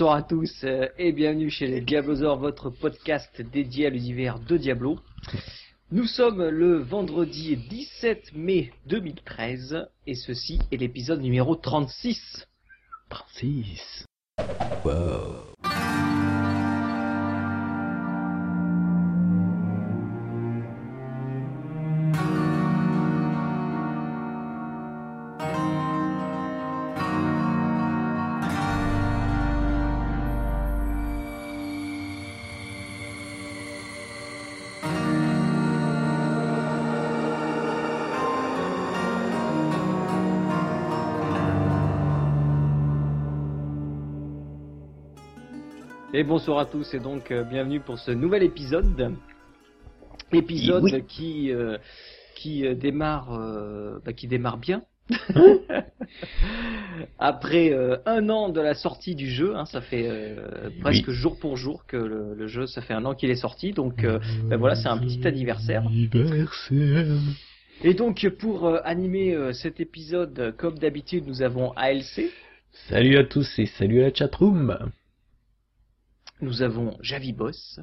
Bonsoir à tous euh, et bienvenue chez les Diablosaures, votre podcast dédié à l'univers de Diablo. Nous sommes le vendredi 17 mai 2013 et ceci est l'épisode numéro 36. 36. Wow. Et bonsoir à tous et donc euh, bienvenue pour ce nouvel épisode. Épisode Oui. qui euh, qui euh, démarre bah, qui démarre bien. Après un an de la sortie du jeu, hein, ça fait presque jour pour jour que le, le jeu, ça fait un an qu'il est sorti, donc ben voilà, c'est un petit anniversaire. Anniversaire. Et donc pour animer cet épisode, comme d'habitude, nous avons ALC, Salut à tous et salut à la chatroom. Nous avons Javi Boss,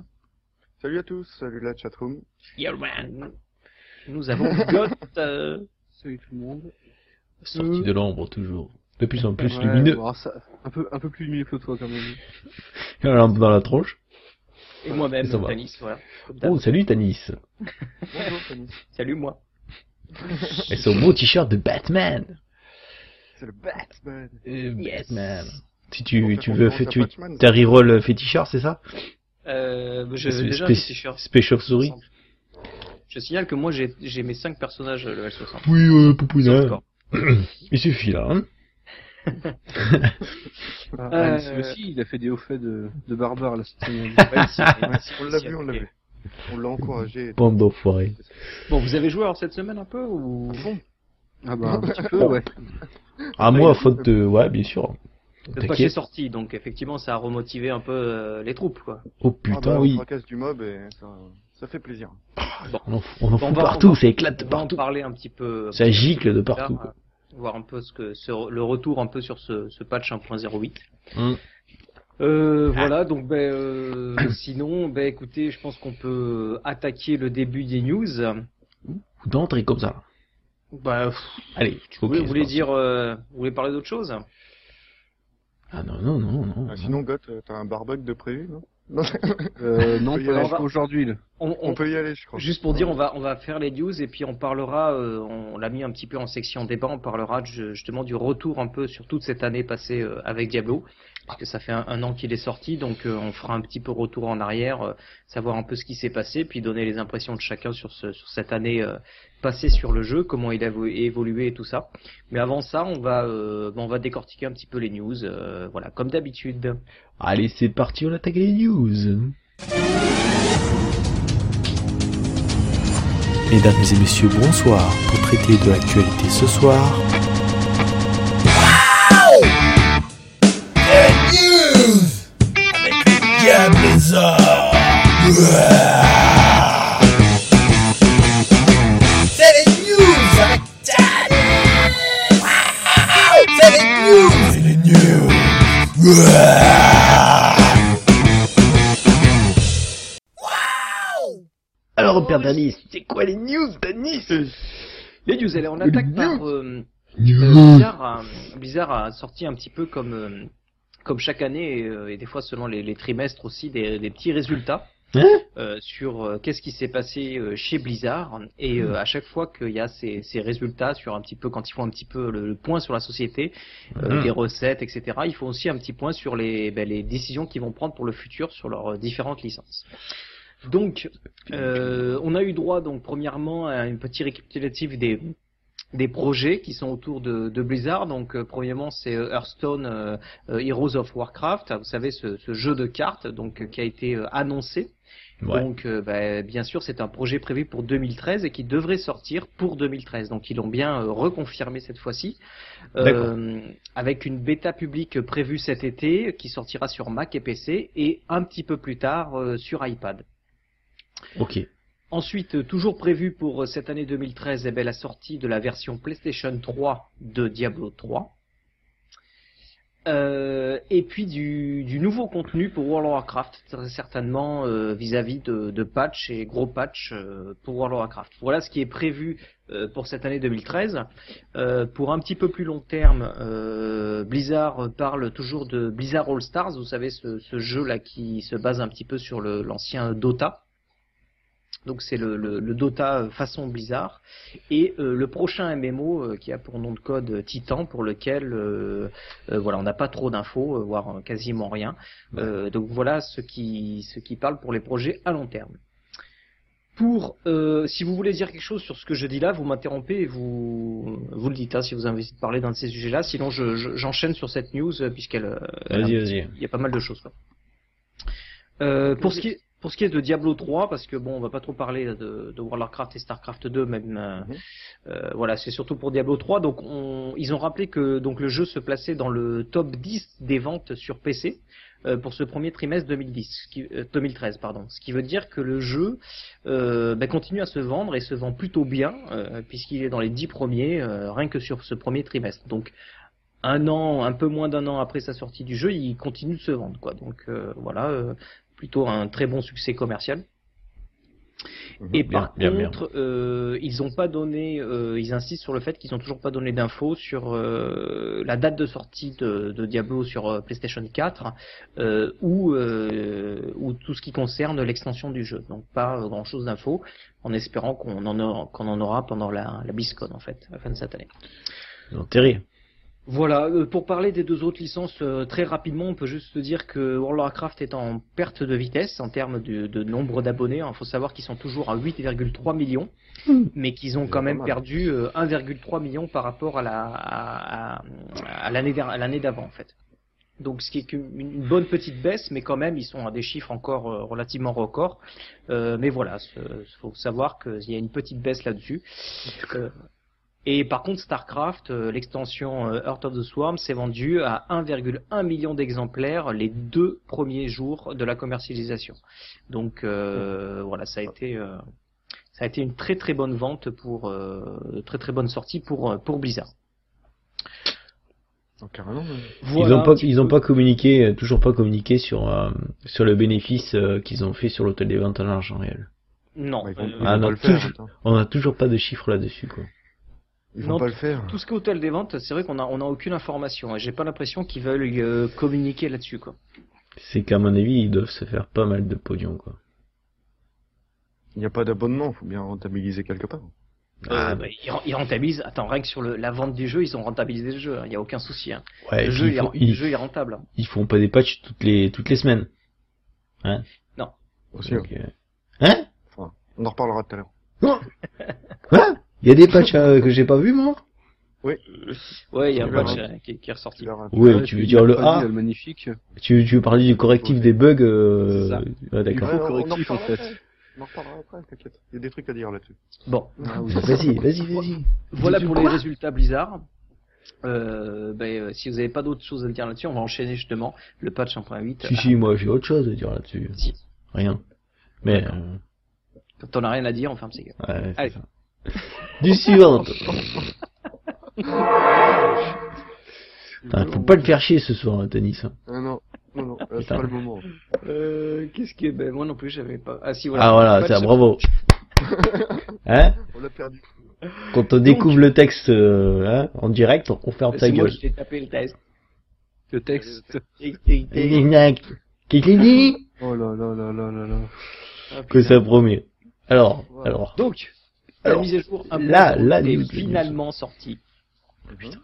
Salut à tous, salut la chatroom. nous avons Got, euh, Salut tout le monde. Sorti de l'ombre toujours. De plus en plus Ouais, lumineux. bon, ça- un peu, un peu plus lumineux que toi quand même. La lampe dans la tronche. et moi-même. Tanis, voilà. Oh, salut Tanis. Bonjour Tanis. Salut moi. Et son beau t-shirt de Batman. C'est le Batman. Euh, Yes. Batman. Si tu, tu veux, tu, t'as reroll féticheur, c'est ça Euh, j'avais Spé- déjà un spé- petit t-shirt. Special Souris. Je signale que moi j'ai j'ai mes 5 personnages level 60. Oui, euh, Poupouna. Il suffit là, hein. Ah, Euh, aussi, il a fait des hauts faits de, de barbare là cette semaine. On l'a vu, on l'a vu. On l'a encouragé. Bande d'enfoirés. Bon, vous avez joué alors cette semaine un peu ou? Ah bah un petit peu, ouais. Ah, moi, faute de, ouais, bien sûr. Pas chez T'inquiète. sorti, donc effectivement ça a remotivé un peu euh, les troupes quoi. Oh Ah putain, bah, oui. On fracasse du mob et ça, ça fait plaisir. On en, on en Bon, on fout va- partout, on va- ça éclate de On va en partout. parler un petit peu. Ça gicle de partout. euh, voir un peu ce que ce- le retour un peu sur ce, ce patch 1.08. Hum. Euh, voilà, donc ben euh, sinon, ben écoutez, je pense qu'on peut attaquer le début des news. Ou d'entrer comme ça. Bah, pff, Allez, vous, ok, voulez- c'est vous voulez dire, euh, vous voulez parler d'autre chose? Ah non, non, non, non. Ah, sinon, Goth, euh, t'as un barbug de prévu, non Euh, non, On peut y pas aller. jusqu'à aujourd'hui. on, On on- peut y aller, je crois. Juste pour dire, on va on va faire les news et puis on parlera, euh, on l'a mis un petit peu en section débat, on parlera justement du retour un peu sur toute cette année passée euh, avec Diablo, parce que ça fait un, un an qu'il est sorti, donc euh, on fera un petit peu retour en arrière, euh, savoir un peu ce qui s'est passé, puis donner les impressions de chacun sur ce sur cette année euh, passée sur le jeu, comment il a évo- évolué et tout ça. Mais avant ça, on va euh, on va décortiquer un petit peu les news, euh, voilà, comme d'habitude. Allez, c'est parti, on attaque les news. Mesdames et messieurs, bonsoir. Pour traiter de l'actualité ce soir, Alors, Père Danis, c'est quoi les news, Danis? Les news, allez, on attaque news. par euh, Euh, News. Blizzard, a, Blizzard a sorti un petit peu comme euh, comme chaque année et, euh, et des fois selon les, les trimestres aussi des, des petits résultats Hein euh, sur euh, qu'est-ce qui s'est passé euh, chez Blizzard et euh, à chaque fois qu'il y a ces, ces résultats sur un petit peu quand ils font un petit peu le, le point sur la société, Mhm. des recettes, etc. Il faut aussi un petit point sur les ben, les décisions qu'ils vont prendre pour le futur sur leurs différentes licences. Donc, on a eu droit donc premièrement à une petite récapitulative des des projets qui sont autour de, de Blizzard. Donc, euh, premièrement, c'est euh, Hearthstone euh, euh, Heroes of Warcraft. Vous savez, ce, ce jeu de cartes donc euh, qui a été euh, annoncé. Ouais. Donc, euh, bah, bien sûr, c'est un projet prévu pour 2013 et qui devrait sortir pour 2013. Donc, ils l'ont bien euh, reconfirmé cette fois-ci, Euh, avec une bêta publique prévue cet été qui sortira sur Mac et PC et un petit peu plus tard euh, sur iPad. Ok. Ensuite, euh, toujours prévu pour euh, cette année 2013, eh ben, la sortie de la version PlayStation 3 de Diablo 3. Euh, et puis du, du nouveau contenu pour World of Warcraft, très certainement euh, vis-à-vis de, de patch et gros patch euh, pour World of Warcraft. Voilà ce qui est prévu pour cette année 2013. Euh, pour un petit peu plus long terme, Blizzard parle toujours de Blizzard All Stars, vous savez ce, ce jeu là qui se base un petit peu sur l'ancien Dota. Donc c'est le, le, le Dota façon Blizzard et euh, le prochain MMO euh, qui a pour nom de code euh, Titan pour lequel euh, euh, voilà on n'a pas trop d'infos euh, voire euh, quasiment rien. Euh, donc voilà ce qui ce qui parle pour les projets à long terme. Pour euh, si vous voulez dire quelque chose sur ce que je dis là, vous m'interrompez et vous vous le dites hein, si vous avez envie de parler d'un de ces sujets-là. Sinon je- je- j'enchaîne sur cette news euh, puisqu'elle euh, il y a pas mal de choses. Quoi. Euh, pour ce qui est pour ce qui est de Diablo 3, parce que bon, on va pas trop parler de, de World of Warcraft et Starcraft 2, même. euh, Mhm. euh, voilà, c'est surtout pour Diablo 3. Donc, on, ils ont rappelé que donc le jeu se plaçait dans le top 10 des ventes sur PC euh, pour ce premier trimestre 2010, ce qui, euh, 2013, pardon. Ce qui veut dire que le jeu euh, bah, continue à se vendre et se vend plutôt bien, euh, puisqu'il est dans les 10 premiers, euh, rien que sur ce premier trimestre. Donc, un an, un peu moins d'un an après sa sortie du jeu, il continue de se vendre, quoi. Donc euh, voilà, euh, plutôt un très bon succès commercial. Et Bien, par bien, bien. contre, euh, ils ont pas donné, euh, ils insistent sur le fait qu'ils ont toujours pas donné d'infos sur euh, la date de sortie de, de Diablo sur euh, PlayStation 4 euh, ou euh, ou tout ce qui concerne l'extension du jeu. Donc pas grand chose d'infos, en espérant qu'on en aura, qu'on en aura pendant la, la BlizzCon en fait, à la fin de cette année. Non, Terry. Voilà, euh, pour parler des deux autres licences euh, très rapidement, on peut juste dire que World of Warcraft est en perte de vitesse en termes de, de nombre d'abonnés. Il faut savoir qu'ils sont toujours à 8,3 millions, mais qu'ils ont quand même perdu euh, 1,3 million par rapport à la à, à- à l'année l'année d'avant en fait. Donc ce qui est une bonne petite baisse, mais quand même ils sont à des chiffres encore euh, relativement records. Euh, mais voilà, il faut savoir qu'il y a une petite baisse là-dessus. Euh, et par contre, StarCraft, euh, l'extension euh, Heart of the Swarm, s'est vendue à 1,1 million d'exemplaires les deux premiers jours de la commercialisation. Donc euh, voilà, ça a été euh, ça a été une très très bonne vente pour euh, très très bonne sortie pour euh, pour Blizzard. Carrément. mais- Voilà ils ont un pas, ils ont pas communiqué, toujours pas communiqué sur euh, sur le bénéfice euh, qu'ils ont fait sur l'hôtel des ventes en argent réel. non. Bah, ils vont, ils Ah, faire. toujours-. On a toujours pas de chiffres là-dessus, quoi. Ils vont Non, pas le faire. tout ce qui est hôtel des ventes, c'est vrai qu'on a on a aucune information. et J'ai pas l'impression qu'ils veulent euh, communiquer là-dessus quoi. C'est qu'à mon avis, ils doivent se faire pas mal de pognon, quoi. Il n'y a pas d'abonnement, faut bien rentabiliser quelque part. Ah, Euh, bah, ils, ren- ils rentabilisent. Attends, rien que sur le, la vente du jeu, ils ont rentabilisé le jeu. Il y a aucun souci. hein. Ouais, le, jeu, font, est, ils- le jeu il est rentable. hein. ils font pas des patchs toutes les toutes les semaines. Aussi, Donc, euh, Hein? Enfin, on en reparlera tout à l'heure. Quoi? Il y a des patchs euh, que j'ai pas vu moi Ouais, il y a un patch euh, qui, qui est ressorti. Ouais, tu veux dire le A euh, magnifique. tu, tu veux parler du correctif des bugs euh... C'est ça. ouais, d'accord. Ouais, correctif, en fait. après. On en reparlera après, t'inquiète. Il y a des trucs à dire là-dessus. Bon, Ah oui. Vas-y, vas-y, vas-y. voilà pour les résultats Blizzard. Euh, ben, si vous n'avez pas d'autres choses à dire là-dessus, on va enchaîner justement le patch 1.8. Si si, moi j'ai autre chose à dire là-dessus. Si. Rien. Mais euh, Quand on n'a rien à dire, on ferme ses gueules. ouais, Allez. ça. Du suivant. Faut pas le faire chier ce soir, hein, Tanis. hein. Ah non, non, non, là, c'est pas le moment. Euh, qu'est-ce que ben moi non plus j'avais pas. Ah si voilà. Ah voilà, c'est un bravo. Hein On l'a perdu. Quand on découvre le texte euh, hein, en direct, on ferme ta C'est moi gueule. t'ai tapé le test. Le texte. Qu'est-ce qu'il dit? Oh là là là là là là. Ah, Que ça promet. Alors, Voilà. alors. Donc, Alors, la mise à jour un peu là, trop là, est news, finalement sortie. Putain.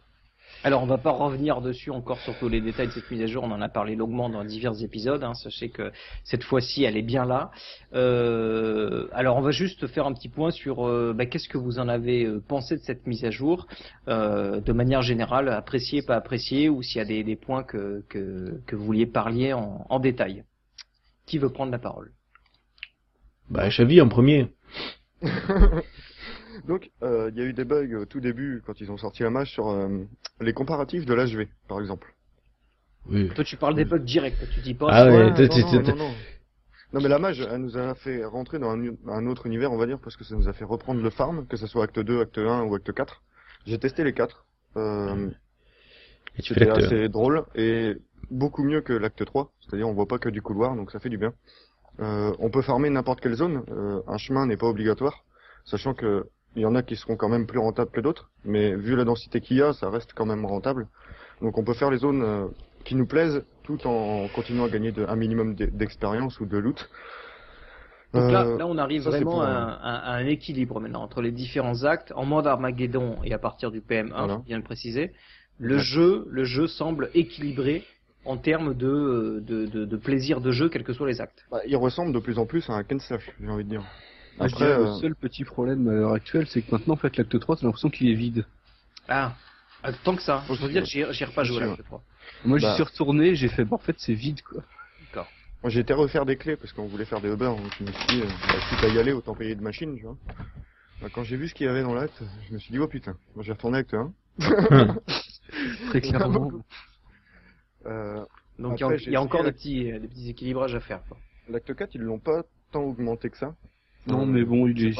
Alors, on va pas revenir dessus encore sur tous les détails de cette mise à jour. On en a parlé longuement dans divers épisodes. hein. Sachez que cette fois-ci, elle est bien là. Euh, alors, on va juste faire un petit point sur euh, bah, qu'est-ce que vous en avez euh, pensé de cette mise à jour, euh, de manière générale, apprécié, pas apprécié, ou s'il y a des, des points que, que, que vous vouliez parler en, en détail. Qui veut prendre la parole? Bah, Chavi en premier. Donc, euh, il y a eu des bugs au tout début quand ils ont sorti la mage sur euh, les comparatifs de l'HV, par exemple. Oui. Toi, tu parles des bugs directs. Tu dis pas. Ah ouais, non, t'es- non, non, non, mais la mage, elle nous a fait rentrer dans un, un autre univers, on va dire, parce que ça nous a fait reprendre le farm, que ce soit acte 2, acte 1 ou acte 4. J'ai testé les 4. Euh, Et tu fais C'était assez drôle et beaucoup mieux que l'acte 3. C'est-à-dire on voit pas que du couloir, donc ça fait du bien. Euh, on peut farmer n'importe quelle zone. euh, un chemin n'est pas obligatoire, sachant que il y en a qui seront quand même plus rentables que d'autres. Mais vu la densité qu'il y a, ça reste quand même rentable. Donc on peut faire les zones euh, qui nous plaisent tout en continuant à gagner de- un minimum d'e- d'expérience ou de loot. Donc là, Euh, là, on arrive ça, vraiment à, euh, un- à- à un équilibre maintenant entre les différents actes en mode Armageddon et à partir du PM1, Voilà. faut bien le préciser. Le Ouais. jeu, le jeu semble équilibré en termes de, de, de, de plaisir de jeu, quels que soient les actes. bah, il ressemble de plus en plus à un Ken j'ai envie de dire. Je dirais, euh, le seul petit problème à l'heure actuelle, c'est que maintenant, en fait, l'acte 3, t'as l'impression qu'il est vide. Ah, ah, tant que ça. Je veux dire, j'y ai pas joué là, cette fois. Moi, j'y Bah. suis retourné, j'ai fait, bah, en fait, c'est vide, quoi. Moi j'ai été refaire des clés parce qu'on voulait faire des Uber, donc je me suis dit, euh, bah, quitte à y aller, autant payer de machine, tu vois. Bah, quand j'ai vu ce qu'il y avait dans l'acte, je me suis dit, oh putain, moi j'ai retourné acte 1. Très clairement. Euh, Donc il y a- encore des petits, des petits équilibrages à faire. quoi. l'acte 4, ils l'ont pas tant augmenté que ça. Non, Euh, mais bon, il est.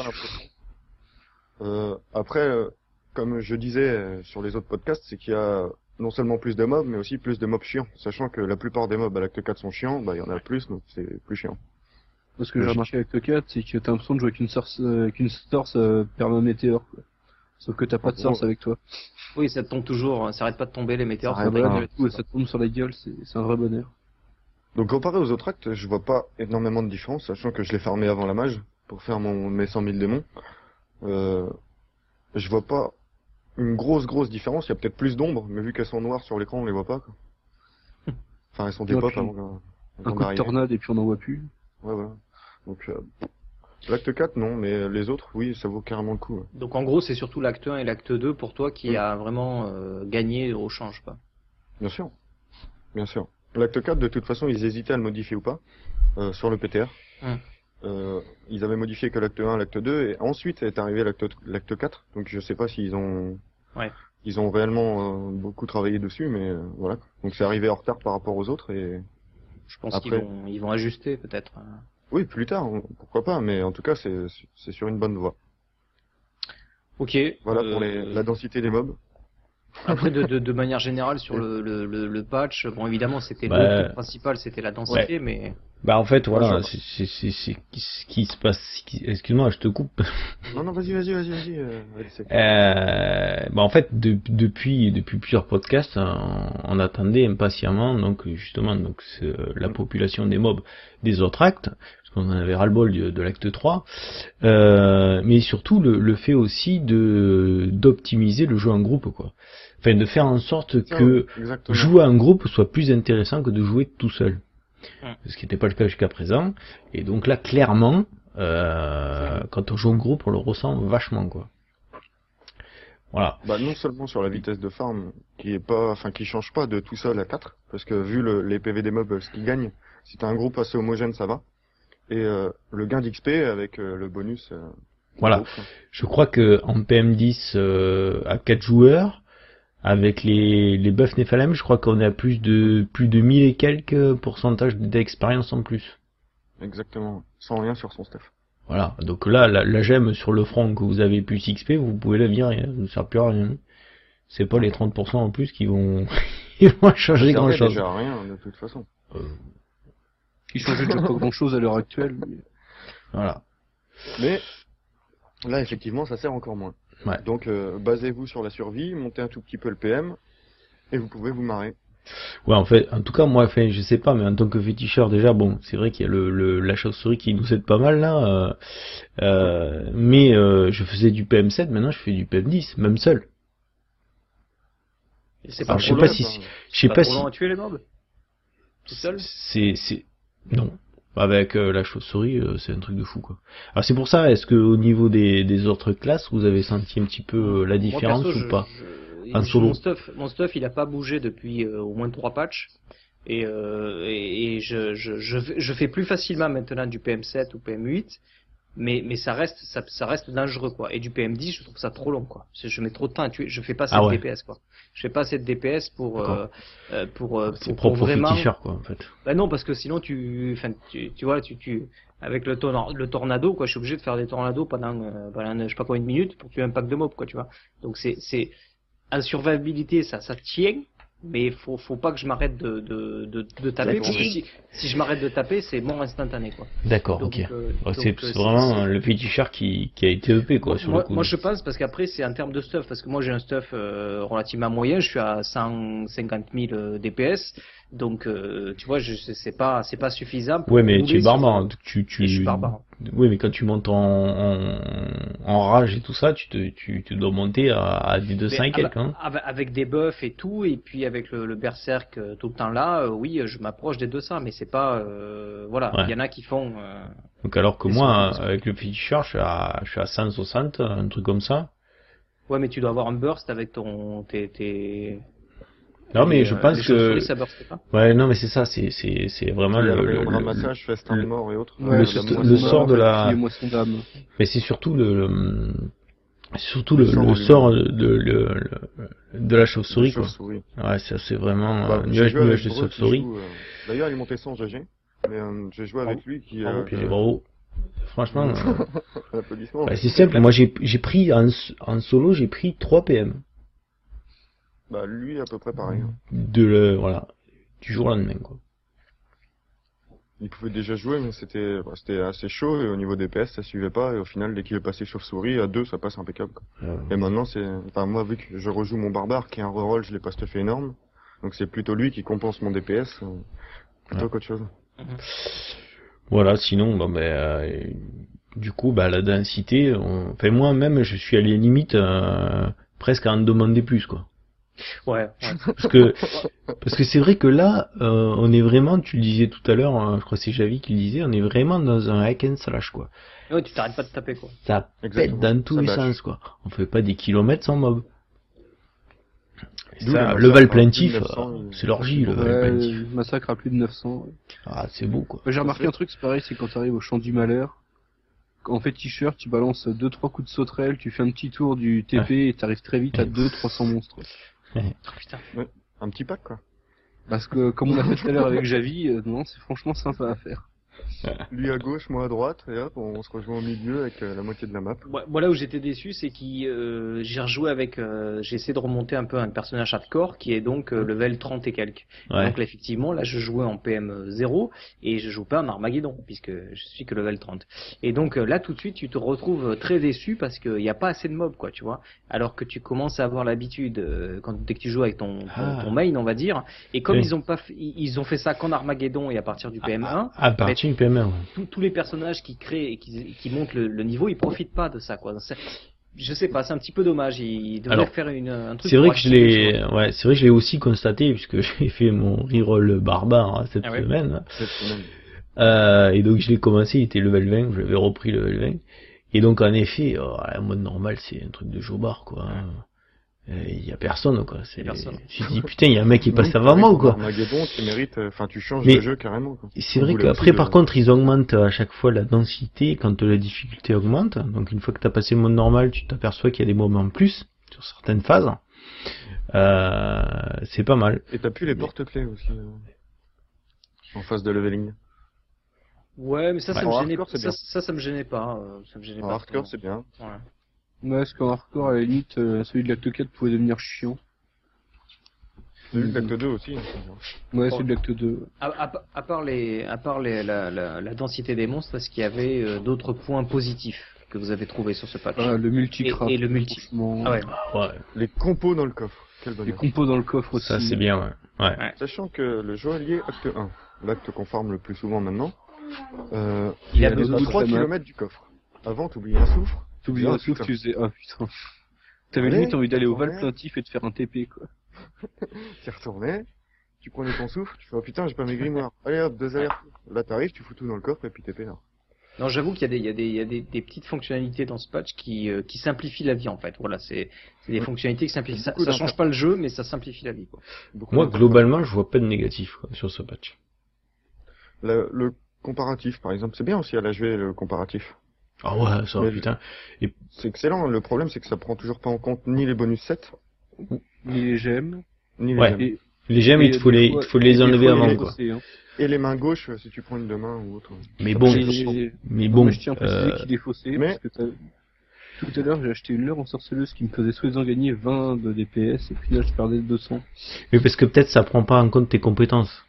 Euh, après, euh, comme je disais euh, sur les autres podcasts, c'est qu'il y a non seulement plus de mobs, mais aussi plus de mobs chiants. Sachant que la plupart des mobs à l'acte 4 sont chiants, bah il y en a plus, donc c'est plus chiant. Parce que j'ai remarqué avec le 4, c'est que t'as l'impression de jouer avec une source, euh, avec une source euh, quoi. Sauf que t'as pas de source avec toi. Oui, ça tombe toujours, ça arrête pas de tomber les météores. Ça ça te tombe sur la gueule, c'est c'est un vrai bonheur. Donc comparé aux autres actes, je vois pas énormément de différence, sachant que je l'ai farmé avant la mage pour faire mon mes 100 000 démons. Euh, je vois pas une grosse grosse différence. Il y a peut-être plus d'ombres, mais vu qu'elles sont noires sur l'écran, on les voit pas. Quoi. Enfin, elles sont des pop avant, Un coup de tornade et puis on n'en voit plus. Ouais, voilà. Donc euh, l'acte 4, non, mais les autres, oui, ça vaut carrément le coup. ouais. Donc en gros, c'est surtout l'acte 1 et l'acte 2 pour toi qui a vraiment euh, gagné au change. Quoi. Bien sûr, bien sûr. L'acte 4, de toute façon, ils hésitaient à le modifier ou pas euh, sur le PTR. Hum. Euh, ils avaient modifié que l'acte 1, l'acte 2, et ensuite est arrivé l'acte l'acte 4. Donc je sais pas s'ils ont Ouais. ils ont réellement euh, beaucoup travaillé dessus, mais euh, voilà. Donc c'est arrivé en retard par rapport aux autres et Je pense Après- qu'ils vont, ils vont ajuster peut-être. hein. oui, plus tard, on- pourquoi pas. Mais en tout cas, c'est c'est sur une bonne voie. Ok. Voilà euh, pour les, la densité des mobs. Après, de, de, de manière générale, sur le, le, le, le patch, bon, évidemment, c'était Bah, le principal, c'était la densité, mais Bah en fait voilà, c'est c'est- c'est- c'est ce qui se passe. Excuse-moi, je te coupe. Non, non, vas-y, vas-y, vas-y, vas-y. Euh, Euh, bah en fait de- depuis depuis plusieurs podcasts, on, on attendait impatiemment donc justement donc la population des mobs des autres actes parce qu'on en avait ras le bol de, de l'acte 3 euh, mais surtout le, le fait aussi de d'optimiser le jeu en groupe quoi. Enfin de faire en sorte que Exactement. jouer en groupe soit plus intéressant que de jouer tout seul. Ce qui n'était pas le cas jusqu'à présent. Et donc là, clairement, euh, quand on joue en groupe, on le ressent vachement, quoi. Voilà. Bah non seulement sur la vitesse de farm qui est pas, enfin qui change pas de tout seul à 4 parce que vu le, les PV des mobs, ce qu'ils gagnent, si t'as un groupe assez homogène, ça va. Et euh, le gain d'XP avec euh, le bonus. euh, Voilà. groupe. Je crois que en PM10 euh, à 4 joueurs, avec les, les buffs Nephalem, je crois qu'on est à plus de plus de 1000 et quelques pourcentages d'expérience en plus. Exactement. Sans rien sur son stuff. Voilà. Donc là, la, la gemme sur le front que vous avez plus XP, vous pouvez la virer, hein, ça ne sert plus à rien. C'est pas les 30% en plus qui vont, qui vont changer Ça grand chose. déjà à rien de toute façon. Qui changeait déjà pas grand chose à l'heure actuelle. mais- Voilà. Mais là effectivement, ça sert encore moins. Ouais. Donc euh, basez-vous sur la survie, montez un tout petit peu le PM et vous pouvez vous marrer. Ouais, en fait, en tout cas, moi, enfin, je sais pas, mais en tant que féticheur, déjà, bon, c'est vrai qu'il y a le, le, la chauve-souris qui nous aide pas mal, là, euh, euh, mais euh, je faisais du PM7, maintenant je fais du PM10, même seul. Et c'est pas Alors, je sais pas si, je sais pas si, tuer les mobs? Tout seul? C'est, c'est, non. Avec euh, la chauve-souris, euh, c'est un truc de fou, quoi. Alors, c'est pour ça, est-ce que au niveau des, des autres classes, vous avez senti un petit peu euh, la Moi, différence perso, ou je- pas je- je-. Mon stuff, mon stuff, il a pas bougé depuis au moins trois patchs. Et, et, et je, fais- plus facilement maintenant du PM7 ou PM8, mais, mais ça reste ça, ça reste dangereux quoi. Et du PM10, je trouve ça trop long quoi. Je, mets trop de temps à tuer, je fais pas assez Ah de ouais. DPS quoi. Je fais pas assez de DPS pour euh, euh, pour, euh, C'est pour, propre pour aux vraiment. quoi, en fait. Bah non parce que sinon tu, enfin tu, tu vois tu, tu avec le, le tornado quoi, je suis obligé de faire des tornados pendant euh, pendant je sais pas combien de minutes pour tuer un pack de mobs quoi tu vois. Donc c'est c'est en survivabilité ça ça tient, Mais faut, faut pas que je m'arrête de, de, de, de taper, parce que si, si je m'arrête de taper, c'est mort instantané, quoi. D'accord, ok. euh, c'est euh, vraiment euh, le féticheur qui, qui a été EP quoi sur moi, le coup. moi, je pense parce qu'après c'est en termes de stuff parce que moi j'ai un stuff euh, relativement moyen, je suis à 150 000 euh, DPS, donc euh, tu vois je c'est pas c'est pas suffisant. Pour Ouais, mais tu es barbare. hein. Tu, tu... Et je suis barbare. Oui, mais quand tu montes en, en, en rage et tout ça, tu te, tu, tu dois monter à, à des 200 Mais et quelques. Hein. avec, des buffs et tout, et puis avec le, le berserk euh, tout le temps là, euh, oui, je m'approche des 200, mais c'est pas, euh, voilà, il Ouais. y en a qui font. euh, Donc alors que moi, avec le féticheur, je suis à, je suis à 160, un truc comme ça. Ouais, mais tu dois avoir un burst avec ton tes tes. Non, mais je euh, pense que... Ouais, non, mais c'est ça, c'est, c'est, c'est vraiment le, le le, ramassage, festin de mort et autres. Ouais, le- le sort de la-. Mais c'est surtout le, surtout le, Le sort le sort de, de, le- le- de la chauve-souris, quoi. Chauve-souris. Ouais, ça c'est vraiment Bah, euh, nuage, nuage de chauve-souris. euh, D'ailleurs, il est monté sans GG. Mais euh, j'ai joué avec lui qui. Bravo, euh, Puis bravo. Franchement, euh, bah, c'est simple. Moi, j'ai, j'ai pris en, en solo, j'ai pris 3 PM Bah, lui, à peu près pareil. hein. de le, voilà, du jour au lendemain, quoi. Il pouvait déjà jouer, mais c'était bah, c'était assez chaud. Et au niveau des PS, ça suivait pas. Et au final, dès qu'il est passé chauve-souris, à deux, ça passe impeccable. quoi. Euh, Et maintenant, c'est. Enfin, moi, vu que je rejoue mon barbare, qui est un reroll, je l'ai pas stuffé énorme. Donc, c'est plutôt lui qui compense mon DPS. euh, plutôt Ouais. qu'autre chose. Voilà, sinon, ben, euh, du coup, bah, la densité, on... enfin, moi même, je suis allé limite euh, presque à en demander plus, quoi. Ouais. ouais. Parce que parce que c'est vrai que là, euh, on est vraiment, tu le disais tout à l'heure, hein, je crois que c'est Javi qui le disait, on est vraiment dans un hack and slash, quoi. Ouais, tu t'arrêtes pas de taper quoi. Ça Exactement. pète dans tous Ça les bâche. sens, quoi. On fait pas des kilomètres sans mob. Ça, le val plaintif, 1900, euh, il- c'est l'orgie, le val plaintif. le massacre à plus de 900. ouais. Ah, c'est beau, quoi. J'ai remarqué un truc, c'est pareil, c'est quand tu arrives au champ du malheur, en fait t-shirt, tu balances deux trois coups de sauterelle, tu fais un petit tour du TP et t'arrives très vite à 200-300 monstres. Oh. Un petit pack, quoi. Parce que comme on a fait tout à l'heure avec Javi, euh, non, c'est franchement sympa à faire. Lui à gauche, moi à droite. Et hop, on se rejoint au milieu avec euh, la moitié de la map. Moi, moi, là où j'étais déçu, c'est que euh, j'ai rejoué avec, euh, j'ai essayé de remonter un peu un personnage hardcore qui est donc euh, level 30 et quelques. Ouais. Donc là, effectivement, là je jouais en PM 0 et je joue pas en Armageddon puisque je suis que level 30. Et donc euh, là tout de suite tu te retrouves très déçu parce qu'il n'y a pas assez de mobs quoi, tu vois. Alors que tu commences à avoir l'habitude euh, quand dès que tu joues avec ton, ton, Ah. ton main on va dire. Et comme Oui. ils ont pas, fait- ils ont fait ça qu'en Armageddon et à partir du PM1, À partir du PM1, ouais. tous- tous les personnages qui créent et qui, qui montent le, le niveau, ils profitent pas de ça, quoi. Je sais pas, c'est un petit peu dommage. Ils devraient Alors, faire une, un truc. C'est vrai que je l'ai, ouais, c'est vrai que je l'ai aussi constaté puisque j'ai fait mon reroll barbare hein, cette Ah. Cette semaine. Euh, et donc je l'ai commencé, il était level 20, je l'avais repris level 20. Et donc en effet, oh, en mode normal, c'est un truc de jobard quoi. Il y a personne quoi. C'est, Y a personne. je dis putain, il y a un mec qui passe avant moi quoi. Armageddon, tu mérites, euh, enfin, tu changes Mais- de jeu carrément, quoi. Et c'est On vrai qu'après par de- contre ils augmentent à chaque fois la densité quand la difficulté augmente. Donc une fois que t'as passé le mode normal, tu t'aperçois qu'il y a des moments en plus sur certaines phases. Euh, c'est pas mal. Et t'as plus les porte-clés aussi, euh, en phase de leveling. Ouais, mais ça, ça Ouais, me gênait. Ça, ça, ça me gênait pas. euh, Ça me gênait En pas. hardcore, c'est bien. Ouais. Ouais, parce qu'en hardcore, à la limite, euh, celui de l'acte 4 pouvait devenir chiant. Celui de l'acte 2 aussi. hein. Ouais, celui de l'acte 2. À, à- à part les, à part les, la, la, la densité des monstres, est-ce qu'il y avait euh, d'autres points positifs que vous avez trouvés sur ce patch? Ah, le multi-craft. Et- et le multi. Ah ouais. Ouais, Les compos dans le coffre. Quel Les compos dans le coffre aussi. ça c'est bien. Ouais. ouais. Sachant que le joaillier acte 1, l'acte qu'on farme le plus souvent maintenant, euh, Il a besoin de 3 la map. km du coffre. Avant, t'oubliais un soufre. T'oublies un souffle, tu faisais, ah putain. T'avais limite envie d'aller au val plaintif et de faire un TP, quoi. T'y retournais, tu prenais ton souffle, tu fais, oh putain, j'ai pas mes grimoires. Allez hop, deux alertes. Là, t'arrives, tu fous tout dans le coffre et puis t'es peinard. Non, j'avoue qu'il y a des, il y a des, il y a des, des petites fonctionnalités dans ce patch qui, euh, qui simplifient la vie en fait. Voilà, c'est, c'est des Ouais. fonctionnalités qui simplifient. Ça, ça change pas le jeu, mais ça simplifie la vie. Quoi. Moi globalement, je vois pas de négatif quoi, sur ce patch. Le, le comparatif, par exemple, c'est bien aussi à la jouer, le comparatif. Ah ouais, ça Mais- putain. C'est excellent. Le problème, c'est que ça prend toujours pas en compte ni les bonus 7, Ni les gemmes. ni les Ouais. gemmes. Et, Les gemmes, et il te faut les, il fois- te faut les enlever avant est quoi. hein. Et les mains gauches, si tu prends une de main ou autre. Mais bon, mais non, bon, mais je tiens à préciser euh, qu'il est faussé, mais- parce que tout à l'heure, j'ai acheté une leurre en sorceleuse qui me faisait soi-disant gagner 20 de DPS et puis là je perdais 200. Mais parce que peut-être ça prend pas en compte tes compétences.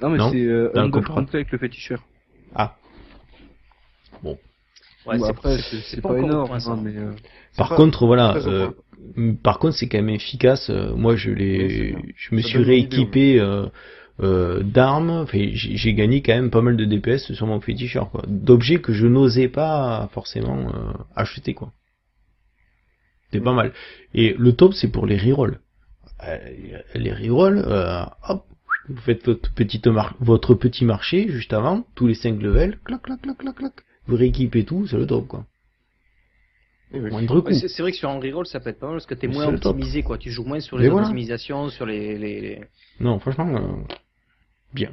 Non mais c'est euh. Conflict avec le féticheur. Ah. Ouais, Bon, c'est- après c'est- pas énorme, point, hein, mais euh, Par pas contre, voilà, euh. Mm, Par contre, c'est quand même efficace. Euh, Moi, je l'ai, je me Ça suis rééquipé euh, euh, d'armes. Enfin, j'ai gagné quand même pas mal de DPS sur mon féticheur, quoi. D'objets que je n'osais pas forcément euh, acheter, quoi. C'est pas mal. Et le top, c'est pour les rerolls. Les rerolls, euh, hop, vous faites votre petite mar- votre petit marché juste avant, tous les 5 levels, clac, clac, clac, clac, clac. Vous rééquipez tout, c'est le top, quoi. Oui. Ouais, c'est vrai que sur un reroll ça peut être pas mal parce que t'es moins optimisé quoi. Tu joues moins sur les voilà. optimisations, sur les, les, les- Non, franchement, euh, bien.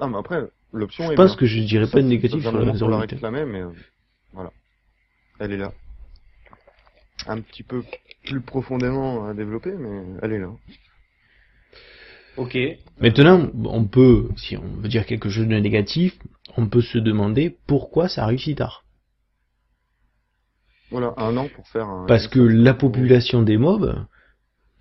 Non, mais après, l'option Je est pense bien. que je dirais pas de négatif sur la moment qu'on la 08. réclamait, mais euh, voilà. Elle est là. Un petit peu plus profondément à développer, mais elle est là. Ok. Maintenant, on peut, si on veut dire quelque chose de négatif, on peut se demander pourquoi ça réussit tard. Voilà, un an pour faire un... Parce que la population des mobs,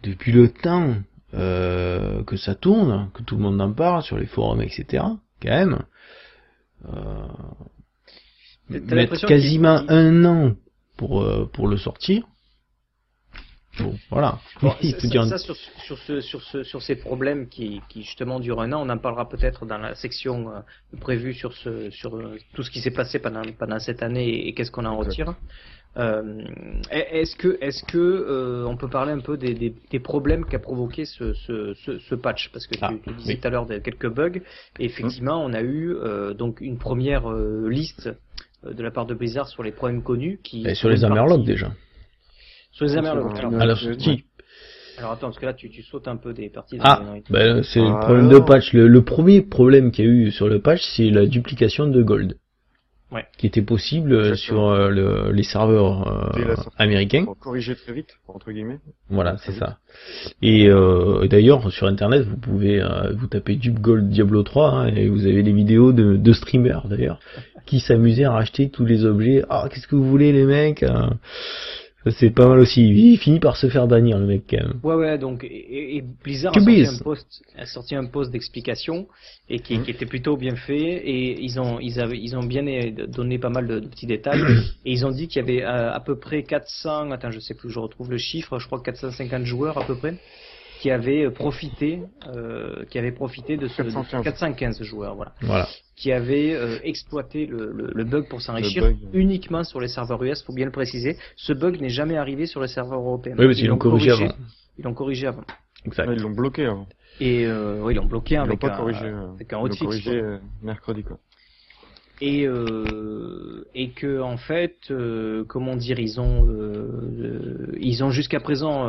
depuis le temps euh, que ça tourne, que tout le monde en parle sur les forums, etc., quand même, euh, mettre quasiment un an pour, euh, pour le sortir. Bon, voilà. Bon, Il ça, ça, sur, sur, ce, sur, ce, sur ces problèmes qui, qui justement durent un an, on en parlera peut-être dans la section euh, prévue sur, ce, sur euh, tout ce qui s'est passé pendant, pendant cette année et, qu'est-ce qu'on en retire. Euh, est-ce que, est-ce que euh, on peut parler un peu des, des, des problèmes qu'a provoqué ce, ce, ce, ce patch? Parce que tu, Ah, tu disais oui. tout à l'heure quelques bugs. Et effectivement, on a eu euh, donc une première euh, liste de la part de Blizzard sur les problèmes connus qui Et sur les Hammerlock déjà. Les un- Alors, attends, parce que là tu, tu sautes un peu des parties. de Ah, ben, c'est le Ah, problème de patch. Le, le premier problème qu'il y a eu sur le patch, c'est la duplication de gold. Ouais. Qui était possible euh, Exactement. sur euh, le- les serveurs euh, américains. Pour corriger très vite, entre guillemets. Voilà, c'est ça. Et euh, d'ailleurs, sur internet, vous pouvez euh, vous taper Dupe Gold Diablo 3 hein, et vous avez des vidéos de, de streamers d'ailleurs qui s'amusaient à racheter tous les objets. Ah, qu'est-ce que vous voulez les mecs euh, ça, C'est pas mal aussi. Il finit par se faire bannir le mec quand même. Ouais, ouais, donc, et, Blizzard a sorti, un post, a sorti un post d'explication et qui, Mhm. qui était plutôt bien fait et ils ont, ils avaient, ils ont bien euh, donné pas mal de, de petits détails et ils ont dit qu'il y avait euh, à peu près 400, attends, je sais plus, je retrouve le chiffre, je crois 450 joueurs à peu près qui avaient profité, euh, qui avaient profité de ce 415. 415 joueurs, voilà, Voilà. Qui avaient euh, exploité le, le, le bug pour s'enrichir uniquement sur les serveurs US, faut bien le préciser. Ce bug n'est jamais arrivé sur les serveurs européens. Oui, parce qu'ils l'ont corrigé avant. Ils l'ont corrigé avant. Exact. Ouais, ils l'ont bloqué avant. Et euh, oui, ils l'ont bloqué Ils l'ont avec pas un, corrigé. euh, avec un ils l'ont corrigé quoi. euh, mercredi, quoi. Et euh, et que en fait, euh, comment dire, ils ont euh, euh, ils ont jusqu'à présent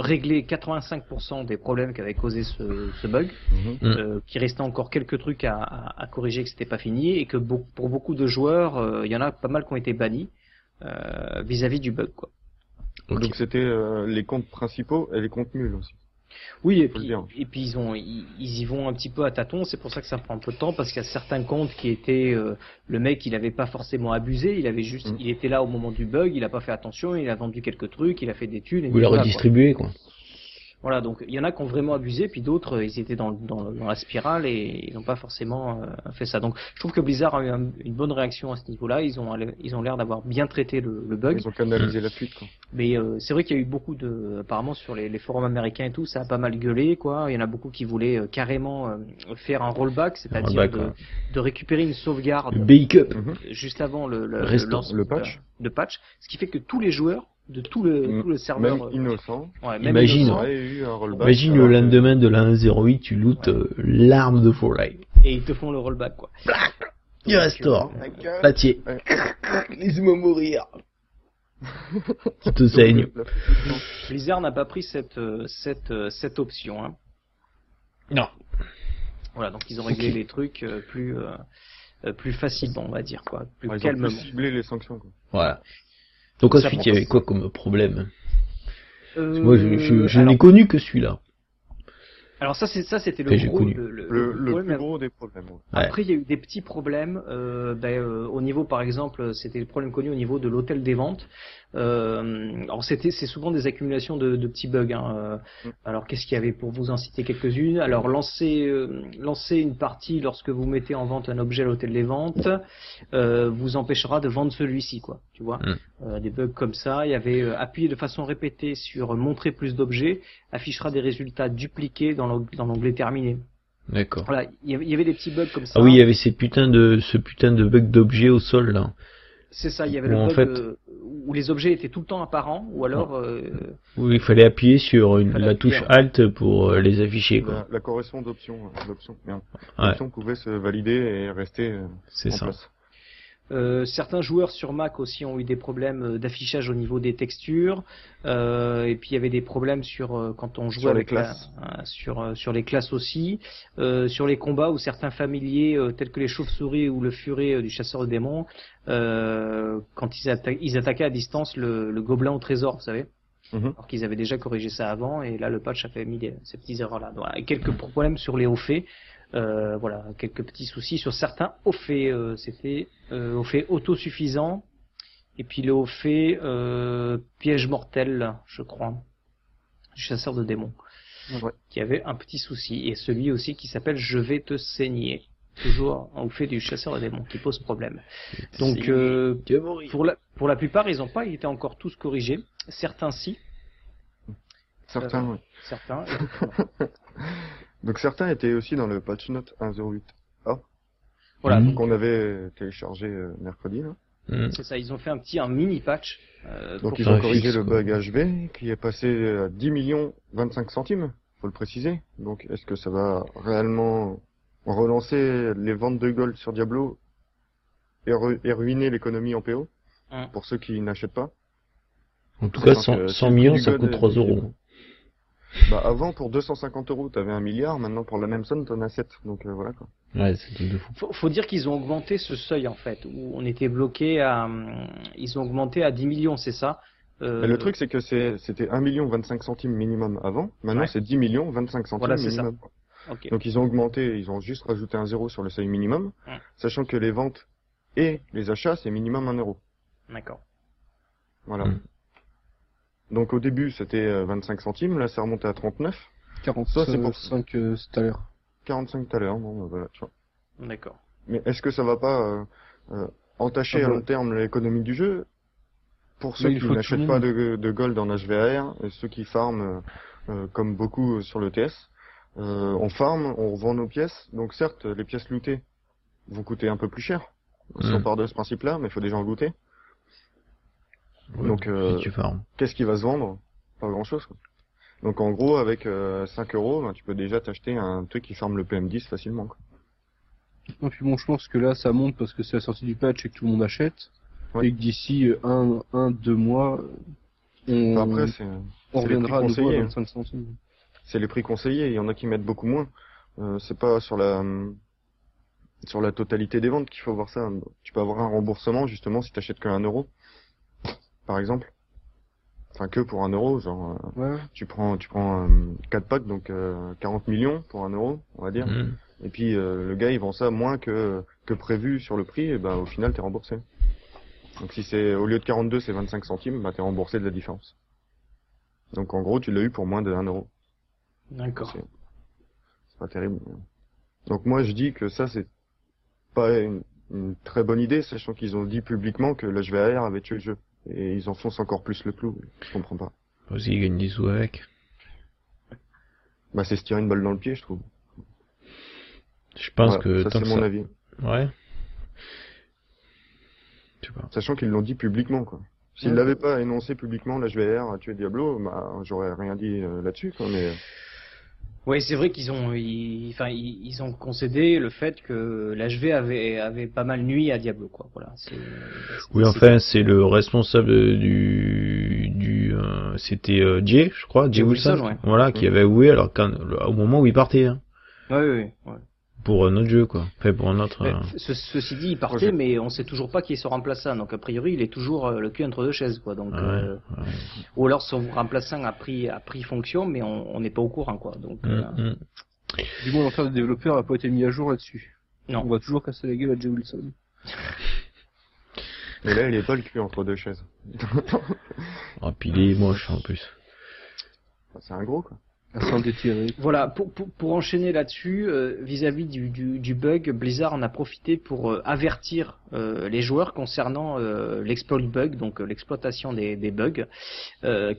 réglé 85% des problèmes qu'avait causé ce, ce bug. Mm. Euh, qu'il restait encore quelques trucs à, à, à corriger, que c'était pas fini, et que beau- pour beaucoup de joueurs, euh, il y en a pas mal qui ont été bannis euh, vis-à-vis du bug, quoi. Donc c'était euh, les comptes principaux et les comptes nuls aussi. Oui, et puis, et puis ils ont, ils, ils y vont un petit peu à tâtons. C'est pour ça que ça prend un peu de temps parce qu'il y a certains comptes qui étaient, euh, le mec, il avait pas forcément abusé, il avait juste, Mm. il était là au moment du bug, il a pas fait attention, il a vendu quelques trucs, il a fait des thunes. La voilà, quoi. redistribuez quoi. Voilà, donc il y en a qui ont vraiment abusé, puis d'autres, euh, ils étaient dans, dans, dans la spirale et ils n'ont pas forcément euh, fait ça. Donc je trouve que Blizzard a eu un- une bonne réaction à ce niveau-là. Ils ont, ils ont l'air d'avoir bien traité le, le bug. Ils ont canalisé la fuite, quoi. Mais euh, c'est vrai qu'il y a eu beaucoup de, apparemment sur les, les forums américains et tout, ça a pas mal gueulé quoi. Il y en a beaucoup qui voulaient euh, carrément euh, faire un rollback, c'est-à-dire de, ouais. de récupérer une sauvegarde Le bake-up. Mhm. juste avant le, le, le patch. de patch, ce qui fait que tous les joueurs de tout le, Mm. tout le serveur, Même euh, innocent. ouais, même Imagine. Ils innocent, auraient eu un rollback. Imagine alors le lendemain de la 1.08, tu lootes euh, l'arme de Fortnite. et ils te font le rollback quoi. Il restaure. Tiens. Laisse-moi mourir. Qui te saigne. La fuite du temps. Blizzard n'a pas pris cette, euh, cette, euh, cette option. Hein. Non. Voilà, donc ils ont réglé les trucs euh, plus, euh, euh, plus facilement, on va dire quoi, plus Ouais, Ils ont calmement. plus ciblé les sanctions, quoi. Voilà. Donc ensuite, il y avait quoi comme problème Euh, Moi, je, je, je alors, n'ai connu que celui-là. Alors ça, c'est ça, c'était le gros, connu. le, le- Le, le le problème. plus gros des problèmes. Ouais. Après, il y a eu des petits problèmes. Euh, ben, euh, au niveau, par exemple, c'était le problème connu au niveau de l'hôtel des ventes. Euh, alors c'était, c'est souvent des accumulations de, de petits bugs. Hein. Mm. Alors qu'est-ce qu'il y avait pour vous en citer quelques-unes? Alors lancer, euh, lancer une partie lorsque vous mettez en vente un objet à l'hôtel des ventes euh, vous empêchera de vendre celui-ci, quoi. Tu vois Mm. Euh, Des bugs comme ça. Il y avait euh, appuyer de façon répétée sur montrer plus d'objets affichera des résultats dupliqués dans l'ong- dans l'onglet terminé. D'accord. Voilà, il y avait- des petits bugs comme ça. Ah oui, il y avait ces putains de, ce putain de bug d'objet au sol, là. C'est ça, il y avait Où le en bug fait- euh, où les objets étaient tout le temps apparents, ou alors euh, Où il fallait appuyer sur une, Fallait la appuyer, touche. Alt pour euh, les afficher, quoi. La, la correction d'option, euh, l'option, merde. Ouais. L'option pouvait se valider et rester euh, C'est en ça. place. Euh, certains joueurs sur Mac aussi ont eu des problèmes euh, d'affichage au niveau des textures, euh, et puis il y avait des problèmes sur euh, quand on jouait Sur les avec la- classes. euh, sur euh, sur les classes aussi, euh, sur les combats où certains familiers euh, tels que les chauves-souris ou le furet du chasseur de démons, euh, quand ils, atta- ils attaquaient à distance le, le gobelin au trésor, vous savez. Mhm. alors qu'ils avaient déjà corrigé ça avant et là le patch a fait mis des- ces petites erreurs là voilà. et quelques problèmes sur les hauts faits euh, voilà quelques petits soucis sur certains hauts faits euh, c'était euh, hauts faits autosuffisants. Et puis le haut fait euh, piège mortel je crois du chasseur de démons Ouais. qui avait un petit souci. Et celui aussi qui s'appelle je vais te saigner toujours haut fait du chasseur de démons qui pose problème. Donc euh, pour la pour la plupart ils n'ont pas été encore tous corrigés. Certains si. Certains, Euh, oui. certains Donc certains étaient aussi dans le patch note 1.08 Voilà, Mhm. donc qu'on avait téléchargé euh, mercredi. Là. Mm. c'est ça, ils ont fait un petit, un mini patch. euh, Donc pour- ils ont corrigé fixe, le quoi. bug HV qui est passé à 10 millions 25 centimes, faut le préciser. Donc est-ce que ça va réellement relancer les ventes de gold sur Diablo et, ru- et ruiner l'économie en PO Hum. pour ceux qui n'achètent pas? En tout cas, 100, que 100 c'est le millions, ça coûte et 3 du euros. Bah avant pour 250 euros t'avais un milliard, maintenant pour la même somme t'en as 7. Donc euh, voilà quoi. Ouais, c'est de fou. faut, faut dire qu'ils ont augmenté ce seuil en fait, où on était bloqué à, hum, ils ont augmenté à 10 millions, c'est ça. Euh, Mais le truc c'est que c'était 1 million 25 centimes minimum avant, maintenant Ouais. c'est 10 millions 25 centimes Voilà, c'est ça. minimum. ok. Donc ils ont augmenté, ils ont juste rajouté un zéro sur le seuil minimum, sachant que les ventes et les achats c'est minimum 1 euro. D'accord. Voilà. Mm. Donc au début c'était euh, 25 centimes, là c'est remonté à 39, 45 Ça, c'est pour- euh, tout à l'heure. 45 tout à l'heure, bon bah, voilà, tu vois. D'accord. Mais est-ce que ça va pas euh, euh, entacher Ah à bon. long terme l'économie du jeu? Pour ceux qui n'achètent pas de, de gold en HVAR, et ceux qui farment euh, euh, comme beaucoup euh, sur le TS, euh, on farm, on revend nos pièces, donc certes les pièces lootées vont coûter un peu plus cher, si on part de ce principe-là, mais il faut déjà en Donc, euh. Qu'est-ce qui va se vendre? Pas grand-chose. quoi. Donc en gros, avec euh, 5 euros, ben, tu peux déjà t'acheter un truc qui farme le PM10 facilement. Quoi. Et puis bon, je pense que là, ça monte parce que c'est la sortie du patch et que tout le monde achète. Ouais. Et que d'ici euh, un, un, deux mois, on, Enfin, après, c'est on c'est les reviendra à prix nouveau à conseillés. 25 centimes. c'est les prix conseillés. Il y en a qui mettent beaucoup moins. Euh, c'est pas sur la sur la totalité des ventes qu'il faut voir ça. Tu peux avoir un remboursement justement si t'achètes que 1 euro, par exemple. Enfin que pour 1 euro, genre euh, Ouais. tu prends tu prends 4 packs donc euh, 40 millions pour 1 euro, on va dire. Mm. Et puis euh, le gars il vend ça moins que que prévu sur le prix, et ben au final t'es remboursé. Donc si c'est au lieu de 42 c'est 25 centimes, bah t'es remboursé de la différence. Donc en gros tu l'as eu pour moins de 1 euro. D'accord. C'est pas terrible. Donc moi je dis que ça c'est pas une, une très bonne idée, sachant qu'ils ont dit publiquement que le HVAR avait tué le jeu. Et ils enfoncent encore plus le clou. Je comprends pas. Ils gagnent des sous avec. Bah c'est se tirer une balle dans le pied je trouve. Je pense Voilà, que ça tant c'est que mon ça... avis. Ouais. Pas. Sachant qu'ils l'ont dit publiquement, quoi. S'ils Ouais. l'avaient pas énoncé publiquement, la HVR a tué Diablo, bah, j'aurais rien dit euh, là-dessus, quoi, mais... Oui, c'est vrai qu'ils ont, ils, enfin, ils, ils ont concédé le fait que l'HV avait, avait pas mal nuit à Diablo, quoi. Voilà. Oui, enfin, c'est le responsable du, du, euh, c'était euh, Jay, je crois, Jay Wilson, Wilson, ouais. voilà, qui avait avoué alors quand, au moment où il partait. Hein. Ouais, ouais, ouais. Pour un autre jeu, quoi. Enfin, pour un autre. Mais, euh, ce- ceci dit, il partait, mais on sait toujours pas qui est son remplaçant. Donc a priori, il est toujours euh, le cul entre deux chaises, quoi. Donc, ouais, euh, ouais. ou alors son remplaçant a pris a pris fonction, mais on n'est pas au courant, quoi. Donc Mm, mm. Du moins, l'enfer des développeurs n'a pas été mis à jour là-dessus. non. On va toujours casser la gueule à Jay Wilson. Mais là, il est pas le cul entre deux chaises. Ah, puis il est moche en plus. C'est un gros, quoi. Voilà, pour, pour, pour enchaîner là-dessus, euh, vis-à-vis du, du, du bug, Blizzard en a profité pour euh, avertir euh, les joueurs concernant l'exploit bug, donc l'exploitation des, des bugs,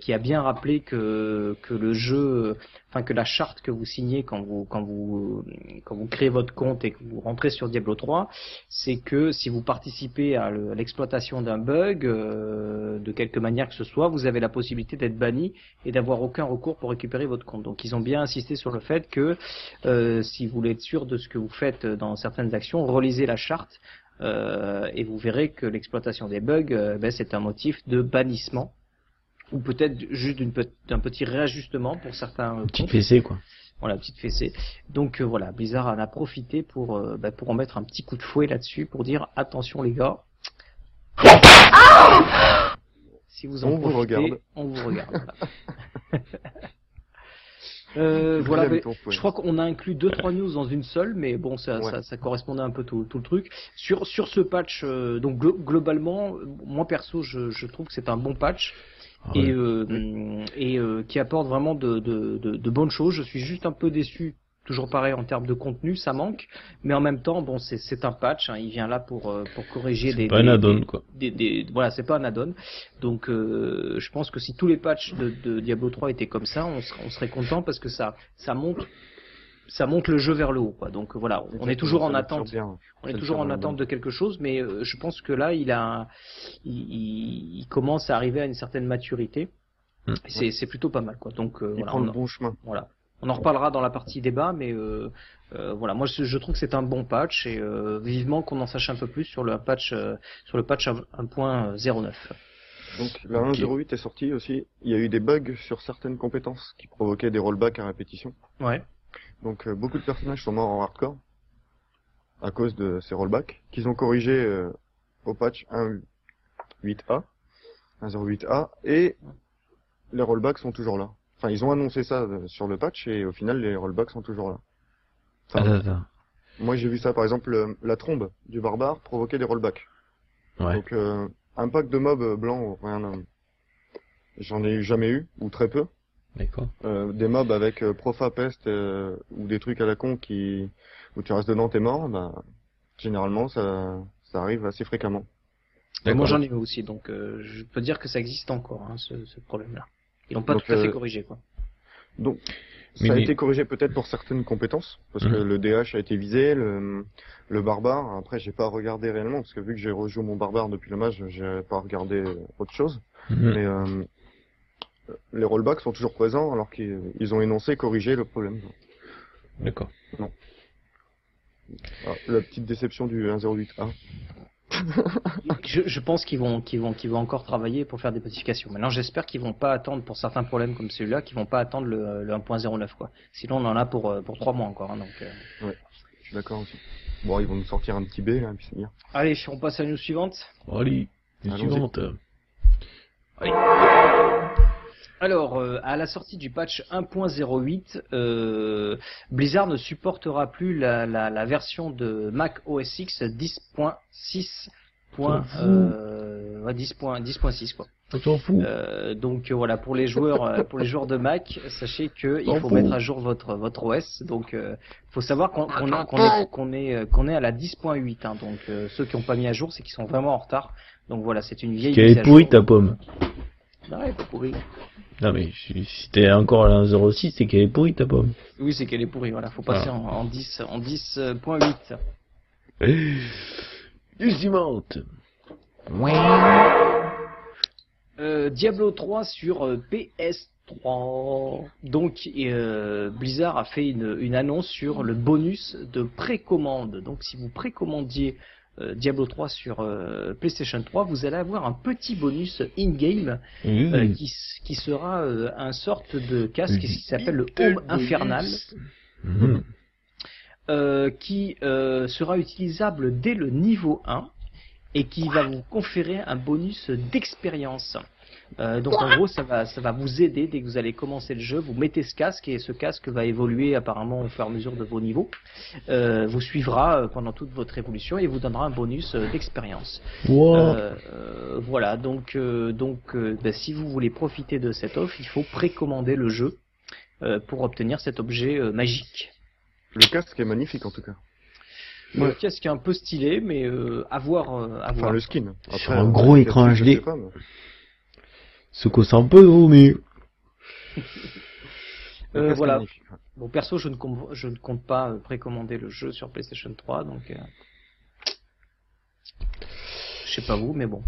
qui a bien rappelé que, que le jeu, enfin que la charte que vous signez quand vous quand vous quand vous créez votre compte et que vous rentrez sur Diablo 3, c'est que si vous participez à le- à l'exploitation d'un bug, euh, de quelque manière que ce soit, vous avez la possibilité d'être banni et d'avoir aucun recours pour récupérer votre compte. Donc ils ont bien insisté sur le fait que euh, si vous voulez être sûr de ce que vous faites dans certaines actions, relisez la charte euh, et vous verrez que l'exploitation des bugs, ben, c'est un motif de bannissement ou peut-être juste d'un petit réajustement pour certains euh, Petite comptes. fessée, quoi. Voilà, petite fessée. Donc euh, voilà, Blizzard en a profité pour euh, ben, pour en mettre un petit coup de fouet là-dessus pour dire attention les gars. Si vous en On vous profitez, regarde. on vous regarde. voilà. Euh, mais je crois qu'on a inclus deux trois news dans une seule, mais bon, ça, Ouais. ça, ça correspondait un peu tout, tout le truc. Sur sur ce patch, euh, donc glo- globalement, moi perso, je, je trouve que c'est un bon patch Ah et euh, et euh, qui apporte vraiment de, de, de, de bonnes choses. Je suis juste un peu déçu. Toujours pareil en termes de contenu, ça manque, mais en même temps, bon, c'est un patch. hein, il vient là pour euh, pour corriger des C'est pas un des- add-on, quoi. des, des- voilà, c'est pas un add-on. Donc, euh, je pense que si tous les patchs de, de Diablo 3 étaient comme ça, on serait, on serait content parce que ça, ça monte, ça monte le jeu vers le haut. Quoi. Donc voilà, on est toujours en attente. bien. On est toujours en attente de quelque chose, mais euh, je pense que là, il a, il, il- il commence à arriver à une certaine maturité. Mm. Et C'est, c'est plutôt pas mal, quoi. Donc euh, Il voilà, prend on, le bon chemin. voilà. On en reparlera dans la partie débat, mais euh, euh, voilà, moi je, je trouve que c'est un bon patch et euh, vivement qu'on en sache un peu plus sur le patch, euh, sur le patch 1.09. Donc la Ok. 1.08 est sortie aussi. Il y a eu des bugs sur certaines compétences qui provoquaient des rollbacks à répétition. Ouais. Donc euh, beaucoup de personnages sont morts en hardcore à cause de ces rollbacks qu'ils ont corrigé euh, au patch 1.8a, 1.08a et les rollbacks sont toujours là. Enfin, ils ont annoncé ça euh, sur le patch et au final les rollbacks sont toujours là. Enfin, Attends, attends. moi j'ai vu ça par exemple euh, la trombe du barbare provoquait des rollbacks. Ouais. Donc euh, un pack de mobs blancs, rien, euh, j'en ai jamais eu ou très peu. D'accord. Euh, des mobs avec euh, Profa Pest euh, ou des trucs à la con qui où tu restes dedans t'es mort, bah généralement ça ça arrive assez fréquemment. Et moi j'en ai eu aussi, donc euh, je peux dire que ça existe encore, hein, ce, ce problème-là. Ils l'ont pas Donc, tout à fait euh, corrigé, quoi. Donc Mais- ça a mais- été corrigé peut-être pour certaines compétences parce que Mhm. le DH a été visé, le le barbare. Après j'ai pas regardé réellement parce que vu que j'ai rejoué mon barbare depuis le match, j'ai pas regardé autre chose. Mhm. Mais euh, les rollbacks sont toujours présents alors qu'ils ils ont énoncé corriger le problème. D'accord. Ah, la petite déception du 1.08a. Je, je pense qu'ils vont, qu'ils vont, qu'ils vont encore travailler pour faire des modifications. Maintenant, j'espère qu'ils vont pas attendre pour certains problèmes comme celui-là, qu'ils vont pas attendre le, le 1.09, quoi. Sinon, on en a pour euh, pour trois mois encore. hein, donc, euh. Je suis d'accord aussi. Bon, ils vont nous sortir un petit B là, puis c'est bien. Allez, on passe à la news suivante. Allez, Allons-y. suivante. Alors, euh, à la sortie du patch 1.08, euh, Blizzard ne supportera plus la, la, la version de Mac OS X 10.6. S'en fout. Euh, ouais, 10.6 10.6 quoi. Euh, donc euh, voilà pour les joueurs euh, pour les joueurs de Mac, sachez que il faut mettre à jour votre votre OS. Donc euh, faut savoir qu'on est qu'on est qu'on est à la 10.8. Hein, donc euh, ceux qui ont pas mis à jour, c'est qu'ils sont vraiment en retard. Donc voilà, c'est une vieille. Qu'elle mise est à pourrie jour. ta pomme. Non, elle est pas pourrie. Non mais si si t'es encore à la 06, c'est qu'elle est pourrie ta pomme. Oui, c'est qu'elle est pourrie. Voilà, faut passer Ah. en, en 10 en 10.8. Une suivante. Euh, Diablo 3 sur euh, PS3. Donc euh, Blizzard a fait une, une annonce sur le bonus de précommande. Donc si vous précommandiez euh, Diablo 3 sur euh, PlayStation 3, vous allez avoir un petit bonus in-game euh, qui, sera euh, un sorte de casque qui s'appelle le Home Infernal. Mhm. euh, qui euh, sera utilisable dès le niveau 1 et qui va vous conférer un bonus d'expérience. Euh, donc en gros, ça va, ça va vous aider dès que vous allez commencer le jeu. Vous mettez ce casque et ce casque va évoluer apparemment au fur et à mesure de vos niveaux. Euh, vous suivra euh, pendant toute votre évolution et vous donnera un bonus euh, d'expérience. Wow. Euh, euh, voilà, donc, euh, donc euh, ben, si vous voulez profiter de cette offre, il faut précommander le jeu euh, pour obtenir cet objet euh, magique. Le casque est magnifique en tout cas. Le casque est un peu stylé, mais euh, à voir. euh, à Enfin, voir. le skin. Sur un gros écran HD. Sais pas, mais- Ce qu'on sent un peu Euh, casque est voilà. Bon, perso, je ne, com- je ne compte pas euh, précommander le jeu sur PlayStation 3, donc. euh, Je sais pas vous, mais bon.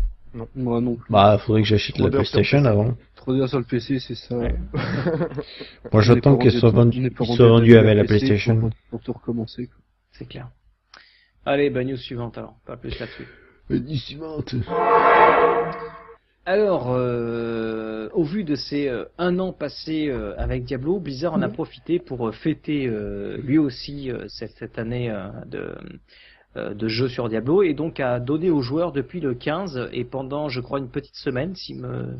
Moi non plus. Bah, faudrait que j'achète la PlayStation avant. Trop bien sur le PC, c'est ça. Ouais. Moi, j'attends qu'elle soit vendue, soit avec la PlayStation. Pour, pour tout recommencer. quoi. C'est clair. Allez, bah, news suivante alors, pas plus là-dessus. Alors, euh, au vu de ces euh, un an passé euh, avec Diablo, Blizzard en a profité pour euh, fêter euh, lui aussi euh, cette, cette année euh, de, euh, de jeu sur Diablo et donc a donné aux joueurs depuis le 15 et pendant, je crois, une petite semaine, si me,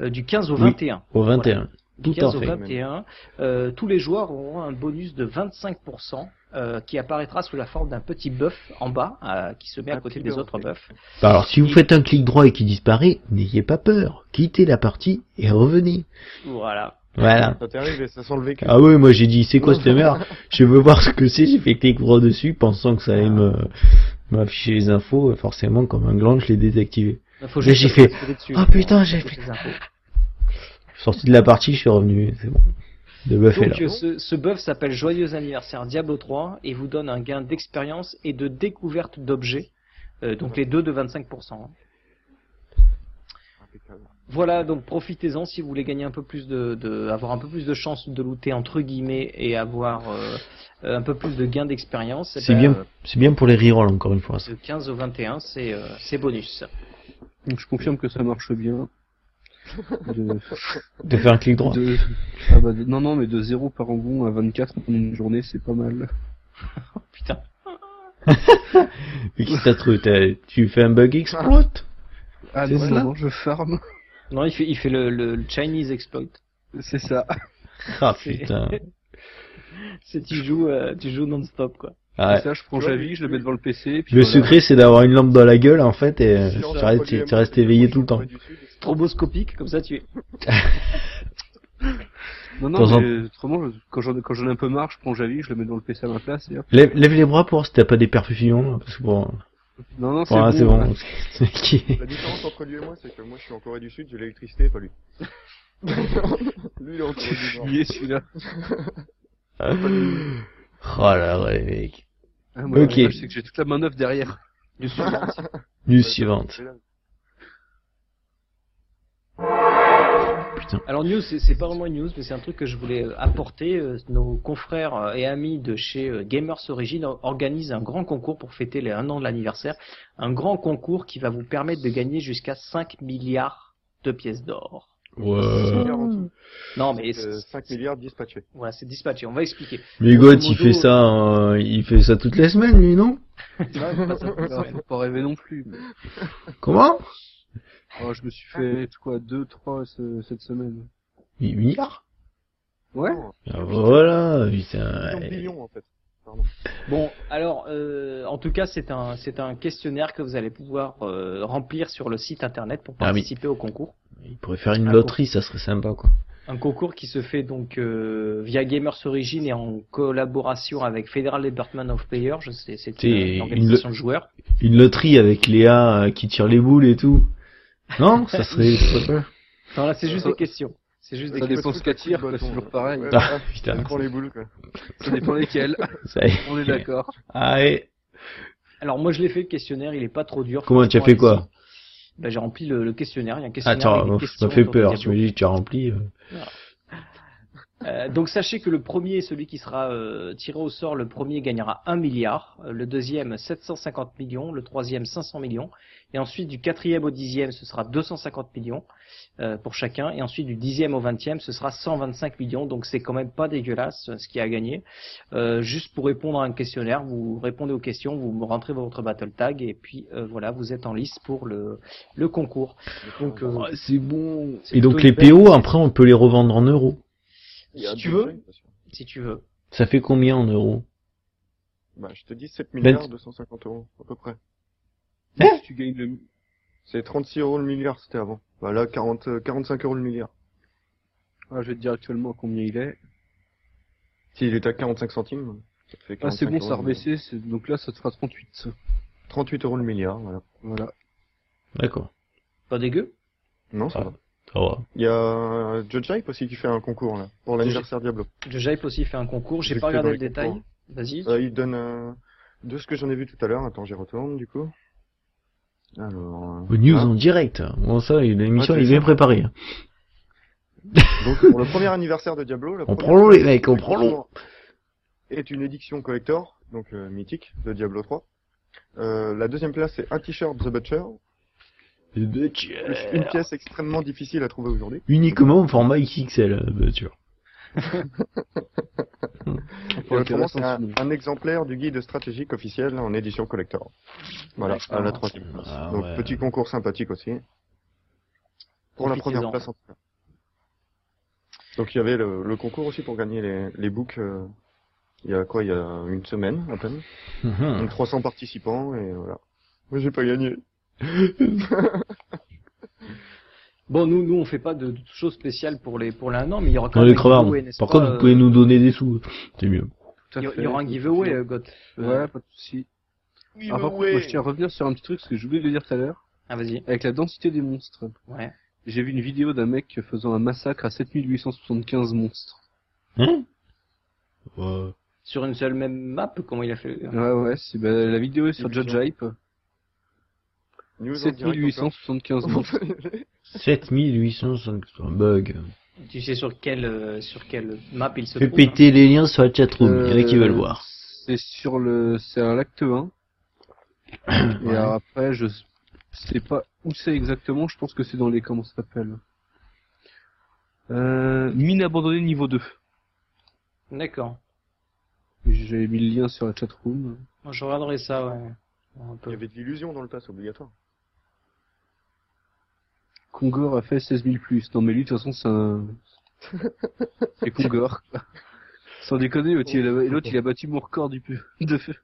euh, du 15 au Oui, 21. Au 21. Du Tout à 15 au fait. 21, euh, tous les joueurs auront un bonus de 25% euh, qui apparaîtra sous la forme d'un petit buff en bas euh, qui se met à côté des autres oui. buffs. Bah alors, si vous faites un clic droit et qu'il disparaît, n'ayez pas peur. Quittez la partie et revenez. Voilà. Voilà. Ça sent le vécu. Ah ouais, moi j'ai dit, c'est quoi cette merde? Je veux voir ce que c'est, j'ai fait clic droit dessus, pensant que ça allait me m'afficher les infos, et forcément, comme un gland, je l'ai désactivé. Faut j'ai fait, Ah, pour putain, j'ai fait- les infos. Je suis sorti de la partie, je suis revenu, c'est bon. Le buff est là. Donc euh, ce, ce buff s'appelle Joyeux anniversaire Diablo 3 et vous donne un gain d'expérience et de découverte d'objets. Euh, donc les deux de 25%. hein. Voilà, donc profitez-en si vous voulez gagner un peu plus de, de avoir un peu plus de chances de looter entre guillemets et avoir euh, un peu plus de gains d'expérience. eh C'est ben, bien, euh, c'est bien pour les rerolls, encore une fois. ça. de 15 au 21, c'est euh, c'est bonus. Donc je confirme que ça marche bien. De, De faire un clic droit. de- ah bah, de- non, non, mais de 0 par rebond à 24 en une journée, c'est pas mal. Putain. Et qui t'a trouvé T'as- Tu fais un bug exploit? Ah C'est non, ça? non, non, je farm. Non, il fait, il fait le, le, Chinese exploit. C'est ça. Ah putain. C'est tu joues, euh, tu joues non-stop quoi. Ah, C'est ça, je prends vois, Javi, je le mets devant le PC. Puis le voilà. secret c'est d'avoir une lampe dans la gueule en fait et euh, tu restes, éveillé tout le temps. Corée du Sud, Stroboscopique, comme ça tu es. Non, non, en- mais autrement, je- quand j'en quand j'en ai un peu marre, je prends Javi, je le mets dans le PC à ma place. Et. Lève, lève les bras pour voir si t'as pas des perfusions parce que bon, Non, non, c'est bon. c'est hein. La différence entre lui et moi, c'est que moi je suis en Corée du Sud, j'ai l'électricité, pas lui. lui il est en Corée du Nord. Chier, celui-là. Oh là là, les mecs. Ah, moi, Ok. c'est que j'ai toute la manœuvre derrière. Du suivant. News suivante. Putain. Alors news, c'est pas vraiment une news, mais c'est un truc que je voulais euh, apporter. Euh, Nos confrères euh, et amis de chez Gamers Origin or- organisent un grand concours pour fêter les 1 an de l'anniversaire. Un grand concours qui va vous permettre de gagner jusqu'à 5 milliards de pièces d'or. Ouais. Non, mais Euh, c'est- 5 milliards dispatchés. voilà, c'est dispatché. On va expliquer. Mais il fait ça, euh, il fait ça toutes les semaines, lui, non? Non, c'est pas ça, c'est Non, pas ça. faut pas rêver non plus. mais- Comment? Oh, je me suis fait, quoi, 2, 3 cette semaine. 8 milliards Ouais. Ah, Voilà, putain. millions en fait. Pardon. Bon, alors, euh, en tout cas, c'est un, c'est un questionnaire que vous allez pouvoir euh, remplir sur le site internet pour Ah oui. participer au concours. Il pourrait faire une Ah, loterie, ça serait sympa, quoi. Un concours qui se fait donc euh, via Gamers Origin et en collaboration avec Federal Department of Players. Je sais, c'est une, une- organisation de joueurs. Une loterie avec Léa euh, qui tire les boules et tout. Non, ça serait. Non, là, c'est juste Ça- des questions. C'est juste des Ça questions. dépend ce qu'elle tire, quoi, c'est toujours pareil. Ouais, Ah, ouais. putain. Ça prend les boules quoi. Ça dépend lesquels. Ça y est. On est d'accord. Ouais. Alors, moi, je l'ai fait le questionnaire. Il est pas trop dur. Comment tu as fait quoi. Ben, j'ai rempli le, le questionnaire. Il y a un questionnaire. Attends, ça fait peur. Tu me dis, tu as rempli. euh. Euh, donc sachez que le premier, celui qui sera euh, tiré au sort, le premier gagnera 1 milliard, euh, le deuxième 750 millions, le troisième 500 millions, et ensuite du quatrième au dixième, ce sera 250 millions euh, pour chacun, et ensuite du dixième au vingtième, ce sera 125 millions. Donc c'est quand même pas dégueulasse ce qui a gagné. Euh, juste pour répondre à un questionnaire, vous répondez aux questions, vous rentrez votre battle tag, et puis euh, voilà, vous êtes en lice pour le le concours. Donc euh, Oh, c'est bon. Et donc les PO, après, on peut les revendre en euros. Si tu veux. si tu veux. Ça fait combien en euros Bah, je te dis 7 Ben- milliards 250 euros, à peu près. Si tu gagnes le... C'est 36 euros le milliard, c'était avant. Bah là, 40, euh, 45 euros le milliard. Ah, je vais te dire actuellement combien il est. S'il est à 45 centimes, ça te fait Ah, c'est 45 bon, euros ça a rebaissé, c'est- donc là, ça te fera 38. 38 euros le milliard, voilà. Voilà. D'accord. Pas dégueu? Non, ça Ah. va. Ça va. Il y a euh, Judge Hype aussi qui fait un concours, là, pour l'anniversaire Diablo. Le Jaip aussi fait un concours. J'ai pas regardé le les détail. Vas-y. Euh, il donne, euh, de ce que j'en ai vu tout à l'heure, attends, j'y retourne, du coup. Alors, euh, News ah. en direct. Bon, ça, l'émission, Ouais, elle est bien préparée. hein. Donc, pour le premier anniversaire de Diablo, la On prend l'eau, les mecs, on prend l'eau. Est une édition collector, donc euh, mythique, de Diablo 3. Euh, la deuxième place, c'est un t-shirt The Butcher, plus une pièce extrêmement difficile à trouver aujourd'hui. Uniquement en format XXL, euh, bien sûr. Pour le moment, intéressant, c'est un, exemplaire du guide stratégique officiel en édition collector. Voilà, à la troisième place. Ah, donc ouais. petit concours sympathique aussi. Pour la première place en tout cas. Donc il y avait le, le concours aussi pour gagner les, les books. euh, il y a quoi Il y a une semaine à peine. Mhm. Donc 300 participants et voilà. Moi j'ai pas gagné. Bon, nous, nous, on fait pas de, de choses spéciales pour les pour l'un an, mais il y aura quand même un crevards. giveaway, n'est-ce Par pas, contre, vous euh, pouvez nous donner des sous. C'est mieux. Tout à Il y, fait. il y aura un giveaway, euh, Goth. Euh, Ouais, pas de souci. Par contre, moi, je tiens à revenir sur un petit truc, parce que j'ai oublié de le dire tout à l'heure. Ah, vas-y. Avec la densité des monstres. Ouais. J'ai vu une vidéo d'un mec faisant un massacre à 7875 monstres. Hein Ouais. Sur une seule même map, comment il a fait Ouais, ouais, c'est, bah, la vidéo est sur. Judge Hype. News en direct encore. 7875 monstres. 7800, un bug. Tu sais sur quelle euh, sur quelle map il se Fais trouve hein péter les liens sur la chatroom. Il y en a qui Euh, veulent voir. C'est sur le, c'est un l'acte 1. Et après, je sais pas où c'est exactement, je pense que c'est dans les, comment ça s'appelle? Euh, mine abandonnée niveau 2. D'accord. J'avais mis le lien sur la chatroom. Moi, je regarderai ça, ouais. Un Il peu. y avait de l'illusion dans le pass obligatoire. Kongor a fait 16 000 plus. Non mais lui de toute façon c'est un... c'est Kongor. Sans déconner, l'autre il, a... l'autre, il a battu mon record du peu de feu.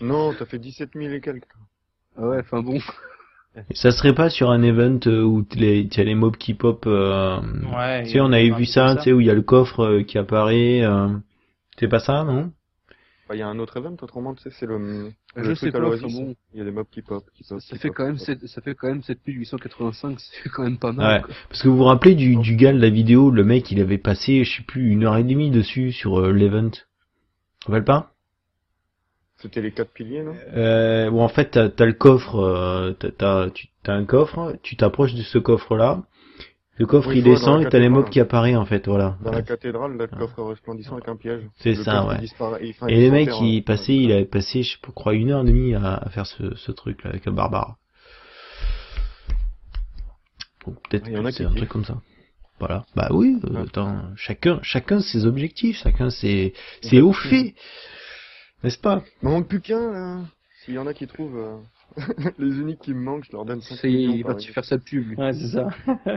Non, t'as fait 17 000 et quelques. Ah ouais, enfin bon. Ça serait pas sur un event euh, où t- les- les mobs qui pop. Euh... Ouais. Tu sais, on avait vu ça, tu sais, où il y a le coffre euh, qui apparaît. Euh... C'est pas ça, non? Bah, il y a un autre event autrement, tu sais, c'est le, le Je sais pas, bon. Il y a des mobs qui pop, qui Ça, pop. ça qui fait pop, quand même qui pop. sept- ça fait quand même 7885, c'est quand même pas mal. Ouais. Parce que vous vous rappelez du, du gars de la vidéo, le mec, il avait passé, je sais plus, une heure et demie dessus sur euh, l'event. Tu te rappelles pas? C'était les quatre piliers, non? Euh, Où en fait, t'as as le coffre, euh, t'as t'as- tu as un coffre, tu t'approches de ce coffre-là, le coffre Oui, il descend et t'as les mobs qui apparaissent en fait, voilà. Dans la cathédrale, là, le coffre resplendissant avec un piège. C'est Le ça, ouais. enfin, Et les mecs, il passait, il avait passé, je crois, une heure et demie à, à faire ce, ce truc-là avec un barbare. Bon, peut-être Il y en que a c'est un truc comme ça. Voilà. Bah oui, euh, attends, chacun, chacun ses objectifs, chacun ses, ses hauts faits. N'est-ce pas? Il manque plus qu'un, là. S'il y en a qui trouvent euh, les uniques qui me manquent, je leur donne 5 Ça y est, il millions est par parti faire sa pub. Ouais, c'est ça.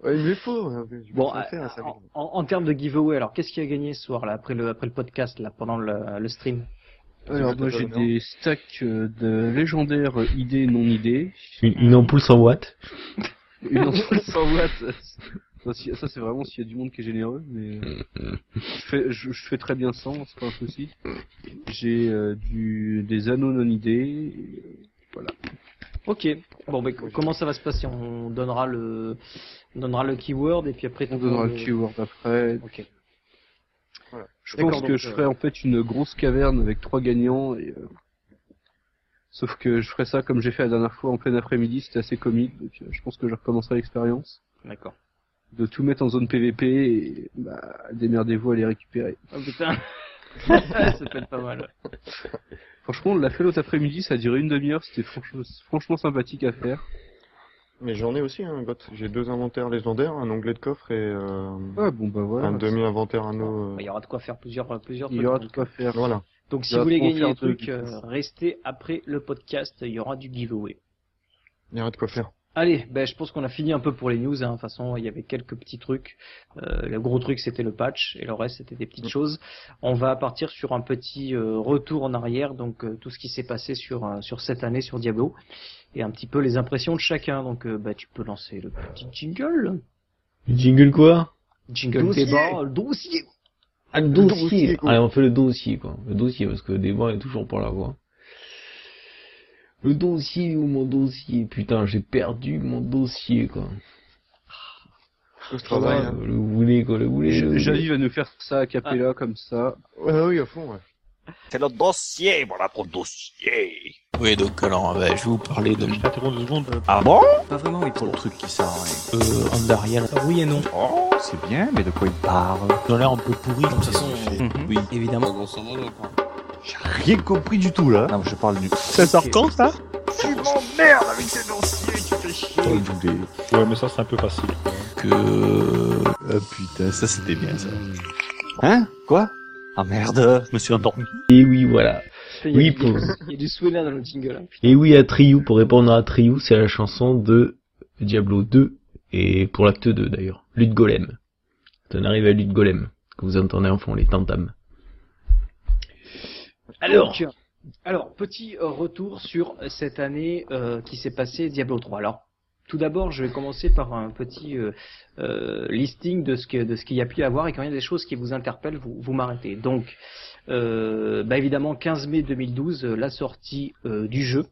Ouais, il me les faut. hein, Bon, faire, euh, ça. en, en, en termes de giveaway, alors qu'est-ce qu'il y a gagné ce soir là après le après le podcast là pendant le, le stream? Alors moi j'ai des stacks euh, de légendaires idées non idées. Une, une ampoule 100 watts. Une ampoule 100 watts. Ça, c'est vraiment s'il y a du monde qui est généreux, mais euh, je fais, je, je fais très bien sans, c'est pas un souci. J'ai euh, du des anneaux non idées. Voilà. Ok. Bon, ben comment ça va se passer? On donnera le on donnera le keyword et puis après On donnera le keyword après. Ok. Voilà. Je pense que donc, je euh, ferai en fait une grosse caverne avec trois gagnants et euh, sauf que je ferai ça comme j'ai fait la dernière fois en plein après-midi, c'était assez comique, donc euh, je pense que je recommencerai l'expérience. D'accord. de tout mettre en zone PVP et bah, démerdez-vous à les récupérer. Oh putain. ça peut être pas mal. Franchement, on l'a fait l'autre après-midi, ça a duré une demi-heure, c'était franchement, franchement sympathique à faire. Mais j'en ai aussi un goth. J'ai deux inventaires légendaires, un onglet de coffre et euh, Ouais, bon bah voilà. un demi-inventaire anneau. Il y aura de quoi faire plusieurs, plusieurs Il y aura donc, de quoi faire. Voilà. Donc si vous voulez gagner des trucs, euh, restez après le podcast, il y aura du giveaway. Il y aura de quoi faire. Allez, ben, je pense qu'on a fini un peu pour les news. Hein. De toute façon, il y avait quelques petits trucs. Euh, le gros truc, c'était le patch, et le reste, c'était des petites choses. On va partir sur un petit euh, retour en arrière, donc euh, tout ce qui s'est passé sur euh, sur cette année sur Diablo, et un petit peu les impressions de chacun. Donc, euh, bah, tu peux lancer le petit jingle, Le jingle quoi? Jingle Dossier. débat, le dossier. Ah, le dossier. Allez, on fait le dossier, quoi. Le dossier, parce que le débat est toujours pas là, quoi. Le dossier ou mon dossier Putain, j'ai perdu mon dossier, quoi. Faut se travailler. hein. Euh, Le voulez, quoi, le voulez. le. Javi va nous faire ça à capella comme ça. Ouais, oui, à fond, ouais. C'est le dossier, voilà ton dossier. Oui, donc alors, bah, je vais vous parler de Je t'interromps deux secondes. Ah bon? Pas vraiment, oui, pour le truc qui à rien. Euh, Andariel. Oui et non. Oh, c'est bien, mais de quoi il parle? Ont l'air un peu pourris, de toute façon. Oui, évidemment. J'ai rien compris du tout là. Non, je parle du. Ça sort quand, ça Tu m'emmerdes avec ces dossiers, tu fais chier. Ouais, mais ça c'est un peu facile. Que... Ah putain, ça c'était bien ça. Hein? Quoi? Ah merde, je me suis endormi. Et oui, voilà. Il y a Oui, du- pour- il y a du souvenir dans le jingle. hein. Et oui, à Triou, pour répondre à Triou, c'est la chanson de Diablo 2, et pour l'acte 2 d'ailleurs, Lutte Golem. On arrive à Lutte Golem, que vous entendez en fond, les tantams. Alors, petit euh, retour sur cette année euh, qui s'est passée Diablo 3. Alors, tout d'abord, je vais commencer par un petit euh, euh, listing de ce que de ce qu'il y a pu y avoir et quand il y a des choses qui vous interpellent, vous, vous m'arrêtez. Donc, euh, bah évidemment, 15 mai 2012, euh, la sortie euh, du jeu.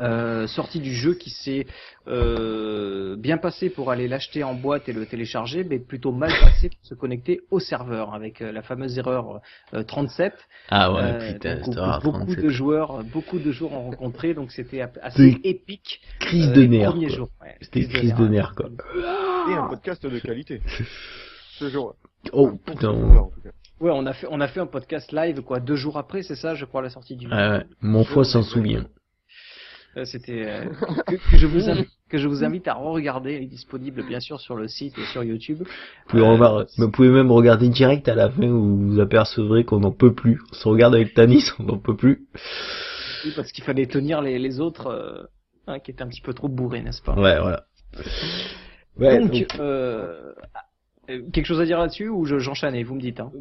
Euh, sortie du jeu qui s'est euh, bien passé pour aller l'acheter en boîte et le télécharger, mais plutôt mal passé pour se connecter au serveur avec euh, la fameuse erreur euh, 37. ah ouais, Euh, putain, donc, beaucoup 37. de joueurs, beaucoup de joueurs ont rencontré, donc c'était assez épique. Crise de nerfs. Ouais, C'était crise de nerfs, quoi. Et un podcast de qualité. Ce jour. Oh, putain. Ouais, on a fait, on a fait un podcast live quoi, deux jours après, c'est ça, je crois, la sortie du. Ah ouais, mon foie s'en souvient. Euh, C'était euh, que, que je vous invite, que je vous invite à re-regarder. Il est disponible bien sûr sur le site et sur YouTube. Vous pouvez, Euh, vous pouvez même regarder direct à la fin où vous apercevrez qu'on n'en peut plus. On se regarde avec Tanis, on n'en peut plus. Oui, parce qu'il fallait tenir les, les autres hein, qui étaient un petit peu trop bourrés, n'est-ce pas? Ouais, voilà. Ouais, Donc, donc- euh, quelque chose à dire là-dessus ou je- j'enchaîne et vous me dites. Hein?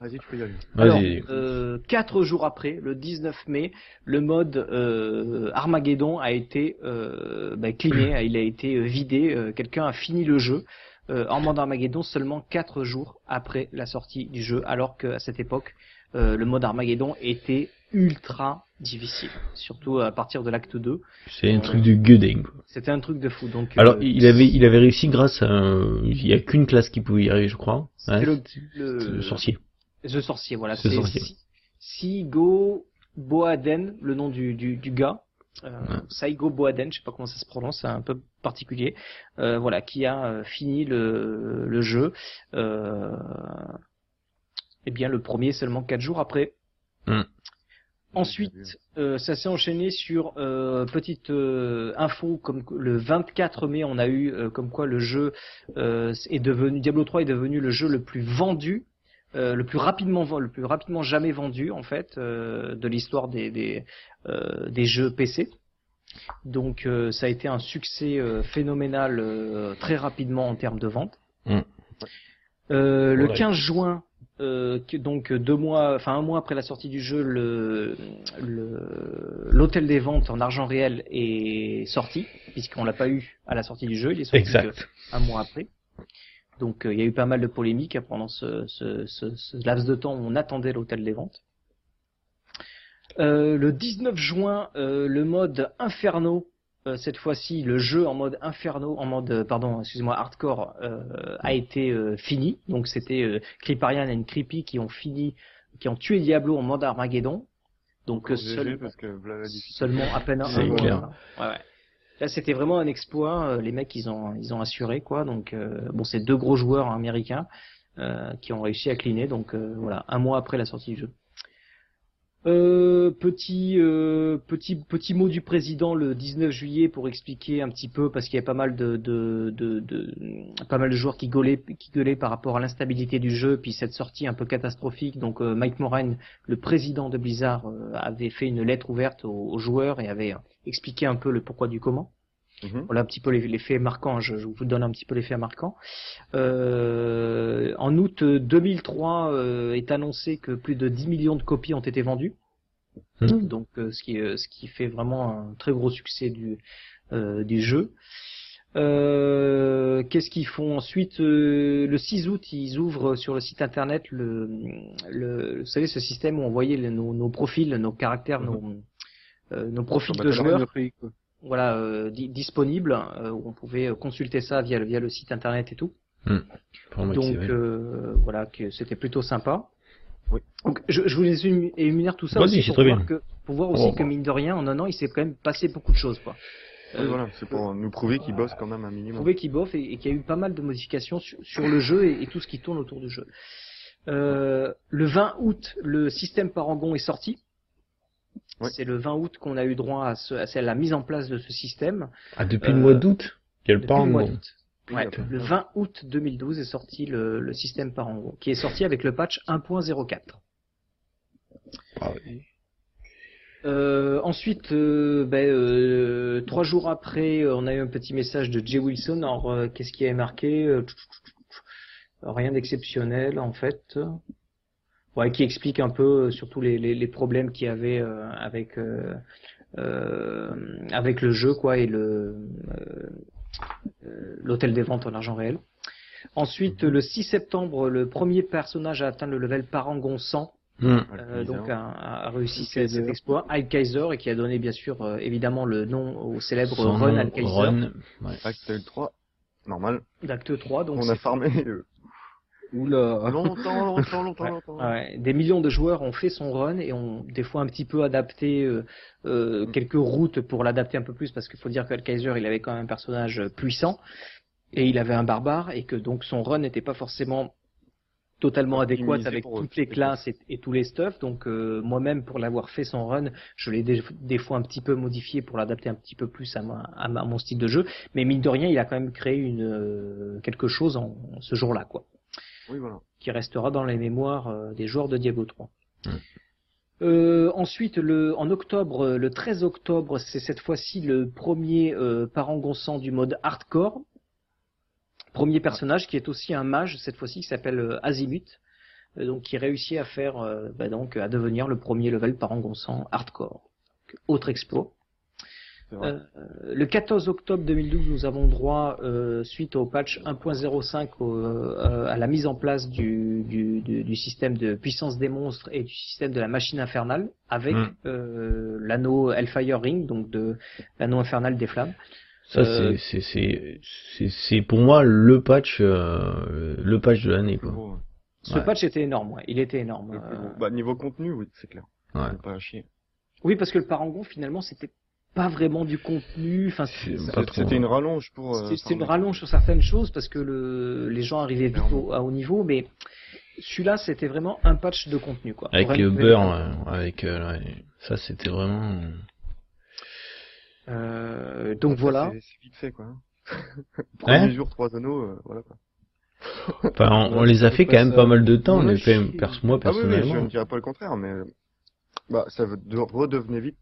Vas-y, tu peux y aller. Alors, vas-y. euh, quatre jours après, le 19 mai, le mode euh, Armageddon a été euh, bah, cleané, il a été euh, vidé. euh, Quelqu'un a fini le jeu euh, en mode Armageddon seulement quatre jours après la sortie du jeu, alors qu'à cette époque, euh, le mode Armageddon était ultra difficile, surtout à partir de l'acte 2. C'est un truc du gueuding. quoi. C'était un truc de fou. Donc, Alors, euh, il avait, il avait réussi grâce à un... Il y a qu'une classe qui pouvait y arriver, je crois. c'était Ouais, le, c'est le sorcier. The Sorcier, voilà. The C'est Sorcier. Sigo Boaden, le nom du, du, du gars. Euh, Ouais. Saigo Boaden, je sais pas comment ça se prononce, c'est un peu particulier. Euh, voilà, qui a euh, fini le, le jeu. Euh, eh bien, le premier seulement quatre jours après. Hmm. Ensuite, euh, ça s'est enchaîné sur euh, petite euh, info comme le 24 mai, on a eu comme quoi le jeu est devenu Diablo 3 est devenu le jeu le plus vendu, euh, le plus rapidement le plus rapidement jamais vendu en fait euh, de l'histoire des des, euh, des jeux PC. Donc euh, ça a été un succès euh, phénoménal euh, très rapidement en termes de vente. Mm. Euh, le Ouais. 15 juin, euh, donc deux mois, enfin un mois après la sortie du jeu, le le- l'hôtel des ventes en argent réel est sorti, puisqu'on l'a pas eu à la sortie du jeu, il est sorti Exact. un mois après. Donc euh, il y a eu pas mal de polémiques hein, pendant ce, ce, ce, ce laps de temps où on attendait l'hôtel des ventes. Euh, le 19 juin, euh, le mode Inferno, euh, cette fois-ci le jeu en mode Inferno, en mode euh, pardon, excusez-moi, hardcore, euh, a été euh, fini. Donc c'était euh, Creeparian et Creepy qui ont fini, qui ont tué Diablo en mode Armageddon. Donc euh, seul- parce que seulement à peine un C'est clair. Ouais, ouais. Là, c'était vraiment un exploit. euh, Les mecs, ils ont, ils ont assuré quoi. Donc, euh, bon, c'est deux gros joueurs américains euh, qui ont réussi à cleaner. Donc, euh, voilà, un mois après la sortie du jeu. Euh, petit, euh, petit, petit mot du président le 19 juillet pour expliquer un petit peu parce qu'il y a pas mal de, pas mal de joueurs qui gueulaient, qui gueulaient par rapport à l'instabilité du jeu puis cette sortie un peu catastrophique. Donc, euh, Mike Moran, le président de Blizzard, euh, avait fait une lettre ouverte aux, joueurs et avait expliqué un peu le pourquoi du comment. Mhm. Voilà un petit peu les, les faits marquants. Je, je vous donne un petit peu les faits marquants. Euh, en août 2003 euh, est annoncé que plus de 10 millions de copies ont été vendues. Mhm. Donc euh, ce qui euh, ce qui fait vraiment un très gros succès du euh, du jeu. Euh, Qu'est-ce qu'ils font ensuite euh, Le 6 août, ils ouvrent sur le site internet le, le vous savez ce système où on voyait les- nos, nos profils, nos caractères, nos euh, nos profils de joueurs. Voilà euh, di- disponible euh, où on pouvait consulter ça via le, via le site internet et tout. Moi, Donc euh, voilà que c'était plutôt sympa. Oui. Donc je, je voulais ému- émunir tout ça aussi pour très voir, bien. que, pour voir aussi Oh. que mine de rien en un an il s'est quand même passé beaucoup de choses quoi. Oui, voilà, c'est pour nous prouver qu'ils bossent quand même un minimum. Prouver qu'il bosse et, et qu'il y a eu pas mal de modifications sur, sur le jeu et, et tout ce qui tourne autour du jeu. Euh, le 20 août, le système Parangon est sorti. Oui. C'est le 20 août qu'on a eu droit à, ce- à la mise en place de ce système. Ah, depuis euh, le mois d'août? Il y a le Depuis le mois parangon. d'août. Ouais, le 20 août 2012 est sorti le, le système Parangon, qui est sorti avec le patch 1.04. Ah oui. Euh, ensuite, euh, ben, euh, trois jours après, euh, on a eu un petit message de Jay Wilson. Alors, euh, qu'est-ce qui est marqué? Euh, Rien d'exceptionnel, en fait. Ouais, qui explique un peu euh, surtout les, les, les problèmes qu'il y avait euh, avec euh, euh, avec le jeu, quoi, et le l'hôtel des ventes en argent réel. Ensuite, le 6 septembre, le premier personnage a atteint le level Parangon 100. Hum. Euh, donc a, a réussi cet cet exploit, Al Kaiser, et qui a donné bien sûr euh, évidemment le nom au célèbre Son Run Al Kaiser Run, ouais. Actel 3, normal. d'acte 3. Donc on a farmé euh, Oula. longtemps, longtemps, longtemps, Ouais. longtemps. Ouais, des millions de joueurs ont fait son run et ont des fois un petit peu adapté euh, euh, Mm. quelques routes pour l'adapter un peu plus parce qu'il faut dire qu'Al Kaiser il avait quand même un personnage puissant et il avait un barbare et que donc son run n'était pas forcément totalement adéquat Optimisé avec eux, toutes les classes et, et tous les stuff donc euh, moi-même pour l'avoir fait son run je l'ai des, des fois un petit peu modifié pour l'adapter un petit peu plus à, ma, à, ma- à mon style de jeu mais mine de rien il a quand même créé une euh, quelque chose en, ce jour-là quoi Oui, voilà. qui restera dans les mémoires euh, des joueurs de Diablo 3. Mm. Euh, ensuite, le, en octobre, euh, le 13 octobre, c'est cette fois-ci le premier euh, parangonçant du mode hardcore. Premier personnage qui est aussi un mage cette fois-ci qui s'appelle euh, Azimut, euh, donc qui réussit à faire, bah, donc à devenir le premier level parangonçant hardcore. Donc, autre exploit. Euh, le 14 octobre 2012, nous avons droit, euh, suite au patch 1.05, au, euh, à la mise en place du, du, du, du système de puissance des monstres et du système de la machine infernale, avec Mm. euh, l'anneau Hellfire Ring, donc de l'anneau infernal des flammes. Ça, Euh, c'est, c'est, c'est, c'est, c'est pour moi le patch, euh, le patch de l'année. Ce Ouais. patch était énorme, ouais. il était énorme. Euh. Bah, niveau contenu, oui, c'est clair. Ouais. Pas à chier. oui, parce que le parangon, finalement, c'était pas vraiment du contenu. Enfin, C'était hein. une rallonge pour. euh, C'était une rallonge sur certaines choses parce que le, les gens arrivaient vite au, à haut niveau, mais celui-là c'était vraiment un patch de contenu quoi. Avec Vraiment, le beurre, avec, euh, ouais. ça c'était vraiment. Euh, donc voilà. C'est vite fait, quoi. Premier Hein jour, trois anneaux, euh, voilà quoi. Enfin, on, on Ouais, les a fait quand même pas mal de temps, Ouais, mais je- fait, perso- moi Ah oui, oui, je personnellement. ne dirais pas le contraire, mais bah, ça redevenait vite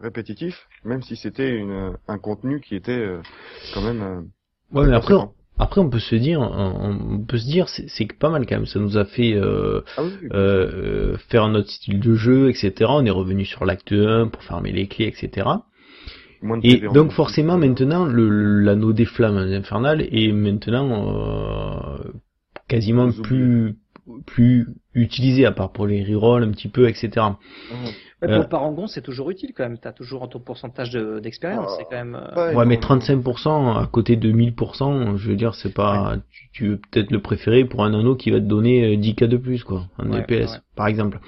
répétitif, même si c'était une, un contenu qui était euh, quand même. euh, ouais, mais après, après on peut se dire, on, peut se dire, c'est pas mal quand même. Ça nous a fait euh, Ah oui, oui, euh, euh, faire notre style de jeu, etc. On est revenu sur l'acte 1 pour farmer les clés, etc. moins de Et donc forcément maintenant le- l'anneau des flammes infernales est maintenant euh, quasiment plus plus utilisé à part pour les rerolls un petit peu, etc. Ouais, Euh. Pour le parangon, c'est toujours utile quand même. T'as toujours ton pourcentage de- d'expérience. Ah, c'est quand même. euh, Ouais, Ouais, mais non, 35% à côté de 1000%, je veux dire, c'est pas, tu, tu veux peut-être le préférer pour un anneau qui va te donner euh, 10k de plus, quoi, en Ouais, DPS, ouais. par exemple.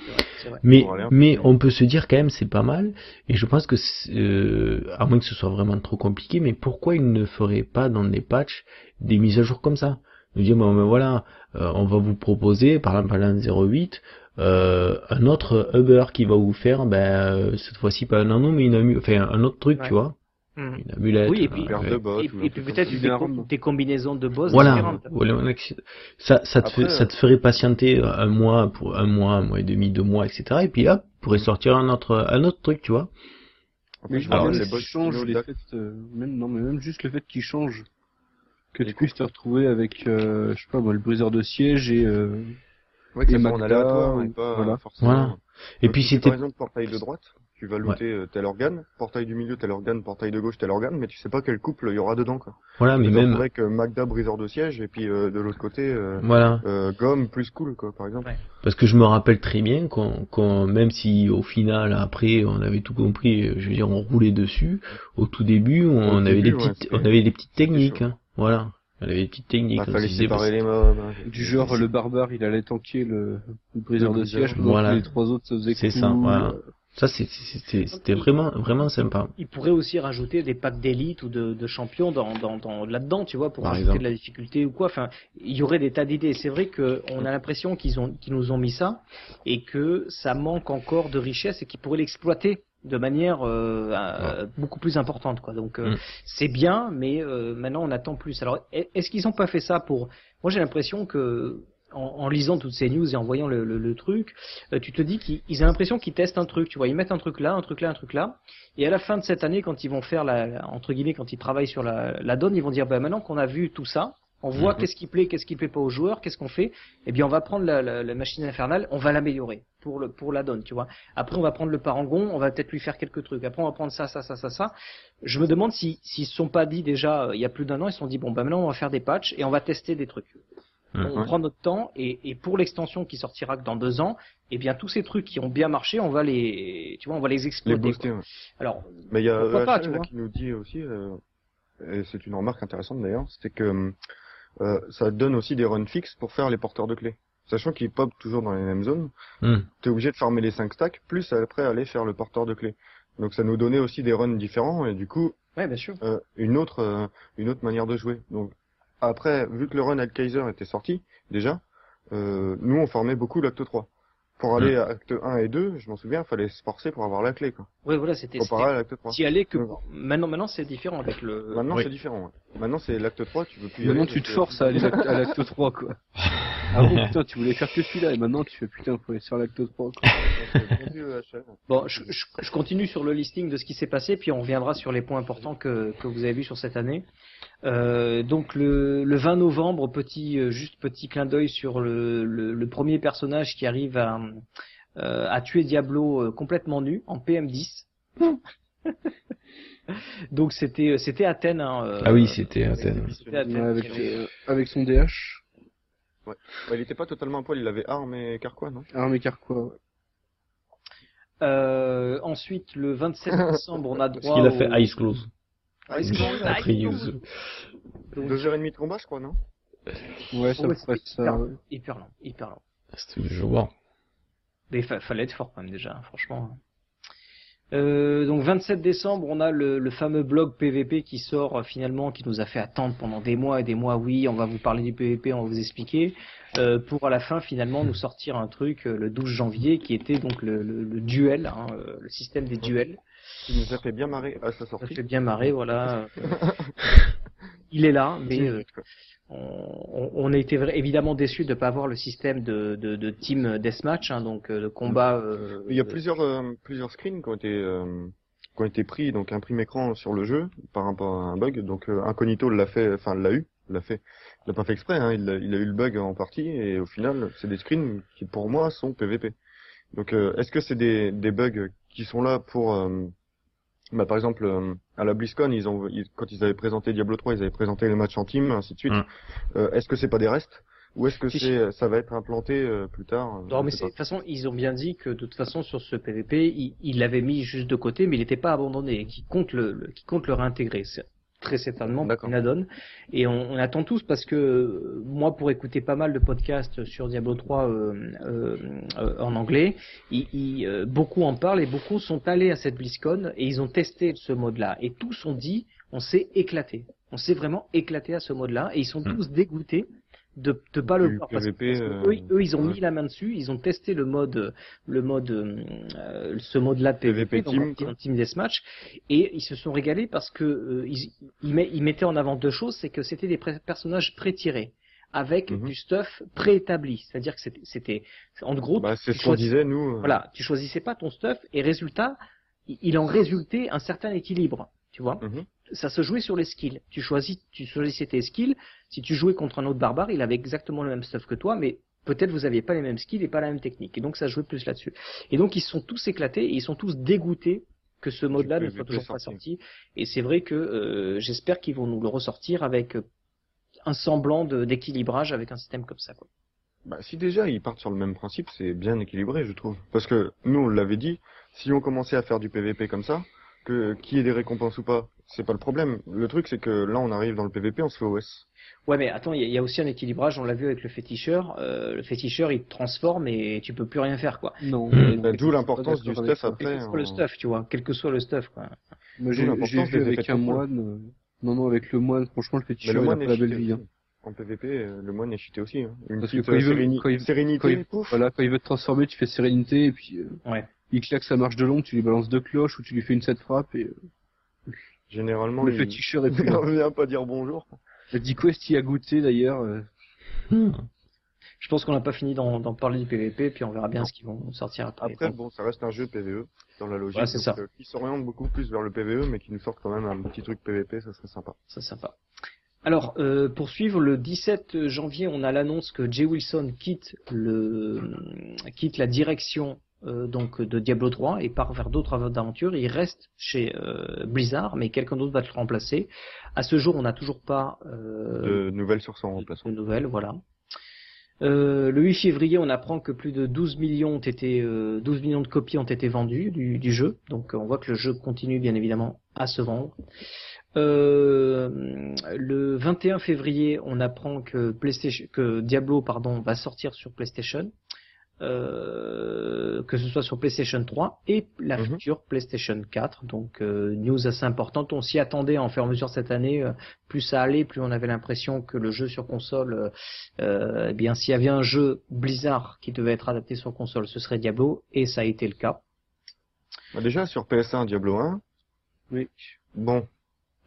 vrai. Mais, un mais on peut se dire quand même c'est pas mal, et je pense que, euh, à moins que ce soit vraiment trop compliqué, mais pourquoi ils ne feraient pas dans des patchs des mises à jour comme ça? Nous dire, bon, ben voilà, euh, on va vous proposer, par exemple à l'an 08, euh, un autre Uber qui va vous faire, ben, euh, cette fois-ci pas un anneau, mais une amu- enfin, un autre truc, Ouais. tu vois, Mhm. une amulette. Oui, et puis, euh, ouais. puis peut-être des, combinaisons de boss Voilà, différentes. ça, ça te, Après, fait, ça te ferait patienter un mois, pour un mois, un mois et demi, deux mois, etc. Et puis là, pourrait sortir un autre, un autre truc, tu vois. Mais je vois même les boss changent euh, même, non, mais même juste le fait qu'ils changent. Que tu puisses te retrouver avec, euh, je sais pas moi, le briseur de siège et, euh, Ouais, que et ça soit en Magda, aléatoire et pas voilà. forcément. Voilà. Et Donc, puis c'était, par exemple portail de droite, tu vas looter euh, tel organe, portail du milieu tel organe, portail de gauche tel organe, mais tu sais pas quel couple il y aura dedans quoi. voilà, mais même, avec euh, Magda briseur de siège et puis euh, de l'autre côté euh, voilà. euh, gomme plus cool quoi par exemple. Ouais. Parce que je me rappelle très bien qu'on, qu'on- même si au final, après, on avait tout compris, euh, je veux dire, on roulait dessus, au tout début, on, Au avait début, des petites, on avait des petites techniques, chaud. hein. Voilà. On avait des petites techniques. Bah, on fallait séparer les mobs. hein. du genre le barbare il allait tanker le, le briseur de siège pendant Voilà. que les trois autres se faisaient C'est ça, voilà. euh, Ça, c'est- c'est- c'était c'était vraiment, vraiment sympa. Il pourrait aussi rajouter des packs d'élite ou de, de champions dans, dans, dans, là-dedans, tu vois, pour Par rajouter exemple. de la difficulté ou quoi. Enfin, il y aurait des tas d'idées. C'est vrai qu'on a l'impression qu'ils ont, qu'ils nous ont mis ça et que ça manque encore de richesse et qu'ils pourraient l'exploiter de manière euh, beaucoup plus importante, quoi. Donc euh, Mm. c'est bien, mais euh, maintenant on attend plus. Alors, est- est-ce qu'ils ont pas fait ça pour Moi, j'ai l'impression que en, en lisant toutes ces news et en voyant le, le- le truc, euh, tu te dis qu'ils ils ont l'impression qu'ils testent un truc, tu vois, ils mettent un truc là, un truc là, un truc là, et à la fin de cette année, quand ils vont faire la, la- entre guillemets, quand ils travaillent sur la, la donne, ils vont dire, bah maintenant qu'on a vu tout ça, on voit Mhm. qu'est-ce qui plaît, qu'est-ce qui plaît pas aux joueurs, qu'est-ce qu'on fait, eh bien on va prendre la, la- la machine infernale, on va l'améliorer pour le pour la donne, tu vois. Après on va prendre le parangon, on va peut-être lui faire quelques trucs. Après on va prendre ça, ça, ça, ça, ça. Je me demande si s'ils se sont pas dit déjà euh, il y a plus d'un an, ils se sont dit bon bah maintenant on va faire des patchs et on va tester des trucs. Mhm. On prend notre temps et, et pour l'extension qui sortira que dans deux ans, eh bien tous ces trucs qui ont bien marché, on va les, tu vois, on va les Les exploiter. booster. quoi. ouais. Alors Mais il y a pas, EHL, là, vois. qui nous dit aussi, euh, et c'est une remarque intéressante d'ailleurs, c'est que euh, ça donne aussi des runs fixes pour faire les porteurs de clés. Sachant qu'ils pop toujours dans les mêmes zones, Hmm. t'es obligé de farmer les 5 stacks, plus après aller faire le porteur de clés. Donc ça nous donnait aussi des runs différents et du coup ouais bien sûr. euh, une autre euh, une autre manière de jouer. Donc après, vu que le run Kaiser était sorti déjà, euh, nous on formait beaucoup l'acte 3. Pour aller à acte 1 et 2, je m'en souviens, fallait se forcer pour avoir la clé quoi. Ouais voilà c'était. Comparé à l'acte 3. T'y allais que maintenant maintenant c'est différent avec le. Maintenant Oui. c'est différent. ouais. Maintenant c'est l'acte 3, tu veux plus y Maintenant aller. tu te forces à aller à à l'acte 3 quoi. Ah bon putain tu voulais faire que celui-là et maintenant tu fais putain faut aller sur l'acte 3 quoi. Bon je, je, je continue sur le listing de ce qui s'est passé, puis on reviendra sur les points importants que, que vous avez vus sur cette année. Euh, donc le, le 20 novembre, petit euh, juste petit clin d'œil sur le, le, le premier personnage qui arrive à, euh, à tuer Diablo euh, complètement nu en PM10. donc c'était c'était Athènes. Hein, Ah oui, c'était Athènes. c'était Athènes avec, euh, avec son DH. Bah, il était pas totalement à poil, il avait arme et carquois, non? Ah mais car quoi ouais. Euh, ensuite, le 27 décembre, on a Parce droit qu'il a au- fait Ice Close. Il se prend, là. Après Use. Deux heures et demie de combat, je crois, non? Ouais ça Ouais, pourrait c'était ça. hyper, ouais. hyper long, hyper long. C'était je vois. Mais il fa- fallait être fort quand même déjà, franchement. Euh, donc 27 décembre, on a le, le fameux blog PVP qui sort euh, finalement, qui nous a fait attendre pendant des mois et des mois. Oui, on va vous parler du PVP, on va vous expliquer, euh, pour à la fin finalement nous sortir un truc euh, le 12 janvier qui était donc le, le- le duel, hein, euh, le système des duels. Il nous a fait bien marrer à sa Ça fait bien marrer, voilà. Il est là, mais euh, on, on- a été évidemment déçus de ne pas avoir le système de, de, de team deathmatch, hein, donc euh, de combat. euh, Il y a de- plusieurs euh, plusieurs screens qui ont été euh, qui ont été pris donc un prime écran sur le jeu par rapport à un bug. Donc euh, Incognito l'a fait, enfin l'a eu, l'a fait, il l'a pas fait exprès. Hein, il, a, il a eu le bug en partie et au final c'est des screens qui pour moi sont PVP. Donc euh, est-ce que c'est des des bugs qui sont là pour euh, bah, par exemple, euh, à la BlizzCon, ils ont, ils- quand ils avaient présenté Diablo 3, ils avaient présenté les matchs en team, ainsi de suite. Mm. Euh, Est-ce que c'est pas des restes Ou est-ce que Si, c'est, ça va être implanté euh, plus tard euh, Non, mais de toute façon, ils ont bien dit que de toute façon sur ce PVP, ils il l'avaient mis juste de côté, mais il n'était pas abandonné, et qu'ils comptent le, le- qu'ils comptent le réintégrer. Très certainement D'accord. une add-on. Et on, on attend tous parce que euh, moi, pour écouter pas mal de podcasts sur Diablo 3 euh, euh, euh, en anglais, beaucoup en parlent et beaucoup sont allés à cette BlizzCon et ils ont testé ce mode-là. Et tous ont dit, on s'est éclaté. On s'est vraiment éclaté à ce mode-là et ils sont Hmm. tous dégoûtés de, de pas le voir. Parce que, PVP, parce que euh, eux, eux, ils ont ouais. mis la main dessus, ils ont testé le mode, le mode, euh, ce mode-là de PVP, PVP team, en team deathmatch, et ils se sont régalés parce que euh, ils, ils, met- ils mettaient en avant deux choses, c'est que c'était des personnages pré-tirés avec Mhm. du stuff préétabli, c'est-à-dire que c'était, en gros, Bah, c'est ce qu'on disait nous. euh, voilà, tu choisissais pas ton stuff et résultat, il il en résultait un certain équilibre, tu vois. Mhm. Ça se jouait sur les skills. Tu choisis, tu choisissais tes skills. Si tu jouais contre un autre barbare, il avait exactement le même stuff que toi, mais peut-être vous aviez pas les mêmes skills et pas la même technique. Et donc ça jouait plus là-dessus. Et donc ils se sont tous éclatés et ils sont tous dégoûtés que ce mode-là ne soit toujours pas sorti. Et c'est vrai que euh, j'espère qu'ils vont nous le ressortir avec euh, un semblant d'équilibrage avec un système comme ça. Quoi. Bah, si déjà ils partent sur le même principe, c'est bien équilibré, je trouve. Parce que nous, on l'avait dit, si on commençait à faire du PVP comme ça, que qu'il y ait des récompenses ou pas, c'est pas le problème. Le truc, c'est que là, on arrive dans le PVP, on se fait OS. Ouais, mais attends, il y, a- il y a aussi un équilibrage. On l'a vu avec le féticheur. Euh, le féticheur, il te transforme et tu peux plus rien faire, quoi. Non. Bah, D'où l'importance du stuff après. Quel que soit le en- stuff, tu vois. Quel que soit le stuff, quoi. J'ai vu avec un moine. euh, Non, non, avec le moine, franchement, le féticheur, le il a moine pas la belle vie. hein. En PVP, euh, le moine est cheaté aussi. Hein. Une Parce que petite quand il euh, veut- quand il- sérénité, quand il- pouf. Voilà, quand il veut te transformer, tu fais sérénité, et puis euh, Ouais. il claque sa marche de l'ombre, tu lui balances deux cloches, ou tu lui fais une set frappe, et euh, Généralement, le il féticheur est plus là. revient pas dire bonjour. Le Quest y a goûté d'ailleurs. euh, Je pense qu'on n'a pas fini d'en parler du PVP, puis on verra bien ce qu'ils vont sortir après. Après, bon, ça reste un jeu PVE dans la logique. Ouais, c'est ça. euh, qui s'oriente beaucoup plus vers le PVE, mais qui nous sorte quand même un petit truc PVP, ça serait sympa. c'est sympa. Alors, euh, pour suivre, le 17 janvier, on a l'annonce que Jay Wilson quitte le quitte la direction euh, donc de Diablo 3 et part vers d'autres aventures. Il reste chez euh, Blizzard, mais quelqu'un d'autre va le remplacer. À ce jour, on n'a toujours pas euh, De nouvelles sur son de, remplaçant. de nouvelles, voilà. Euh, le 8 février, on apprend que plus de 12 millions ont été, euh, 12 millions de copies ont été vendues du, du jeu. Donc, on voit que le jeu continue bien évidemment à se vendre. Euh, le 21 février, on apprend que PlayStation, que Diablo, pardon, va sortir sur PlayStation. Euh, que ce soit sur PlayStation 3 et la Mhm. future PlayStation 4. Donc euh, news assez importante. On s'y attendait en faire mesure cette année. euh, plus ça allait, plus on avait l'impression que le jeu sur console, eh bien s'il y avait un jeu Blizzard qui devait être adapté sur console, ce serait Diablo et ça a été le cas. Bah, déjà, sur PS1, Diablo 1, Oui. bon,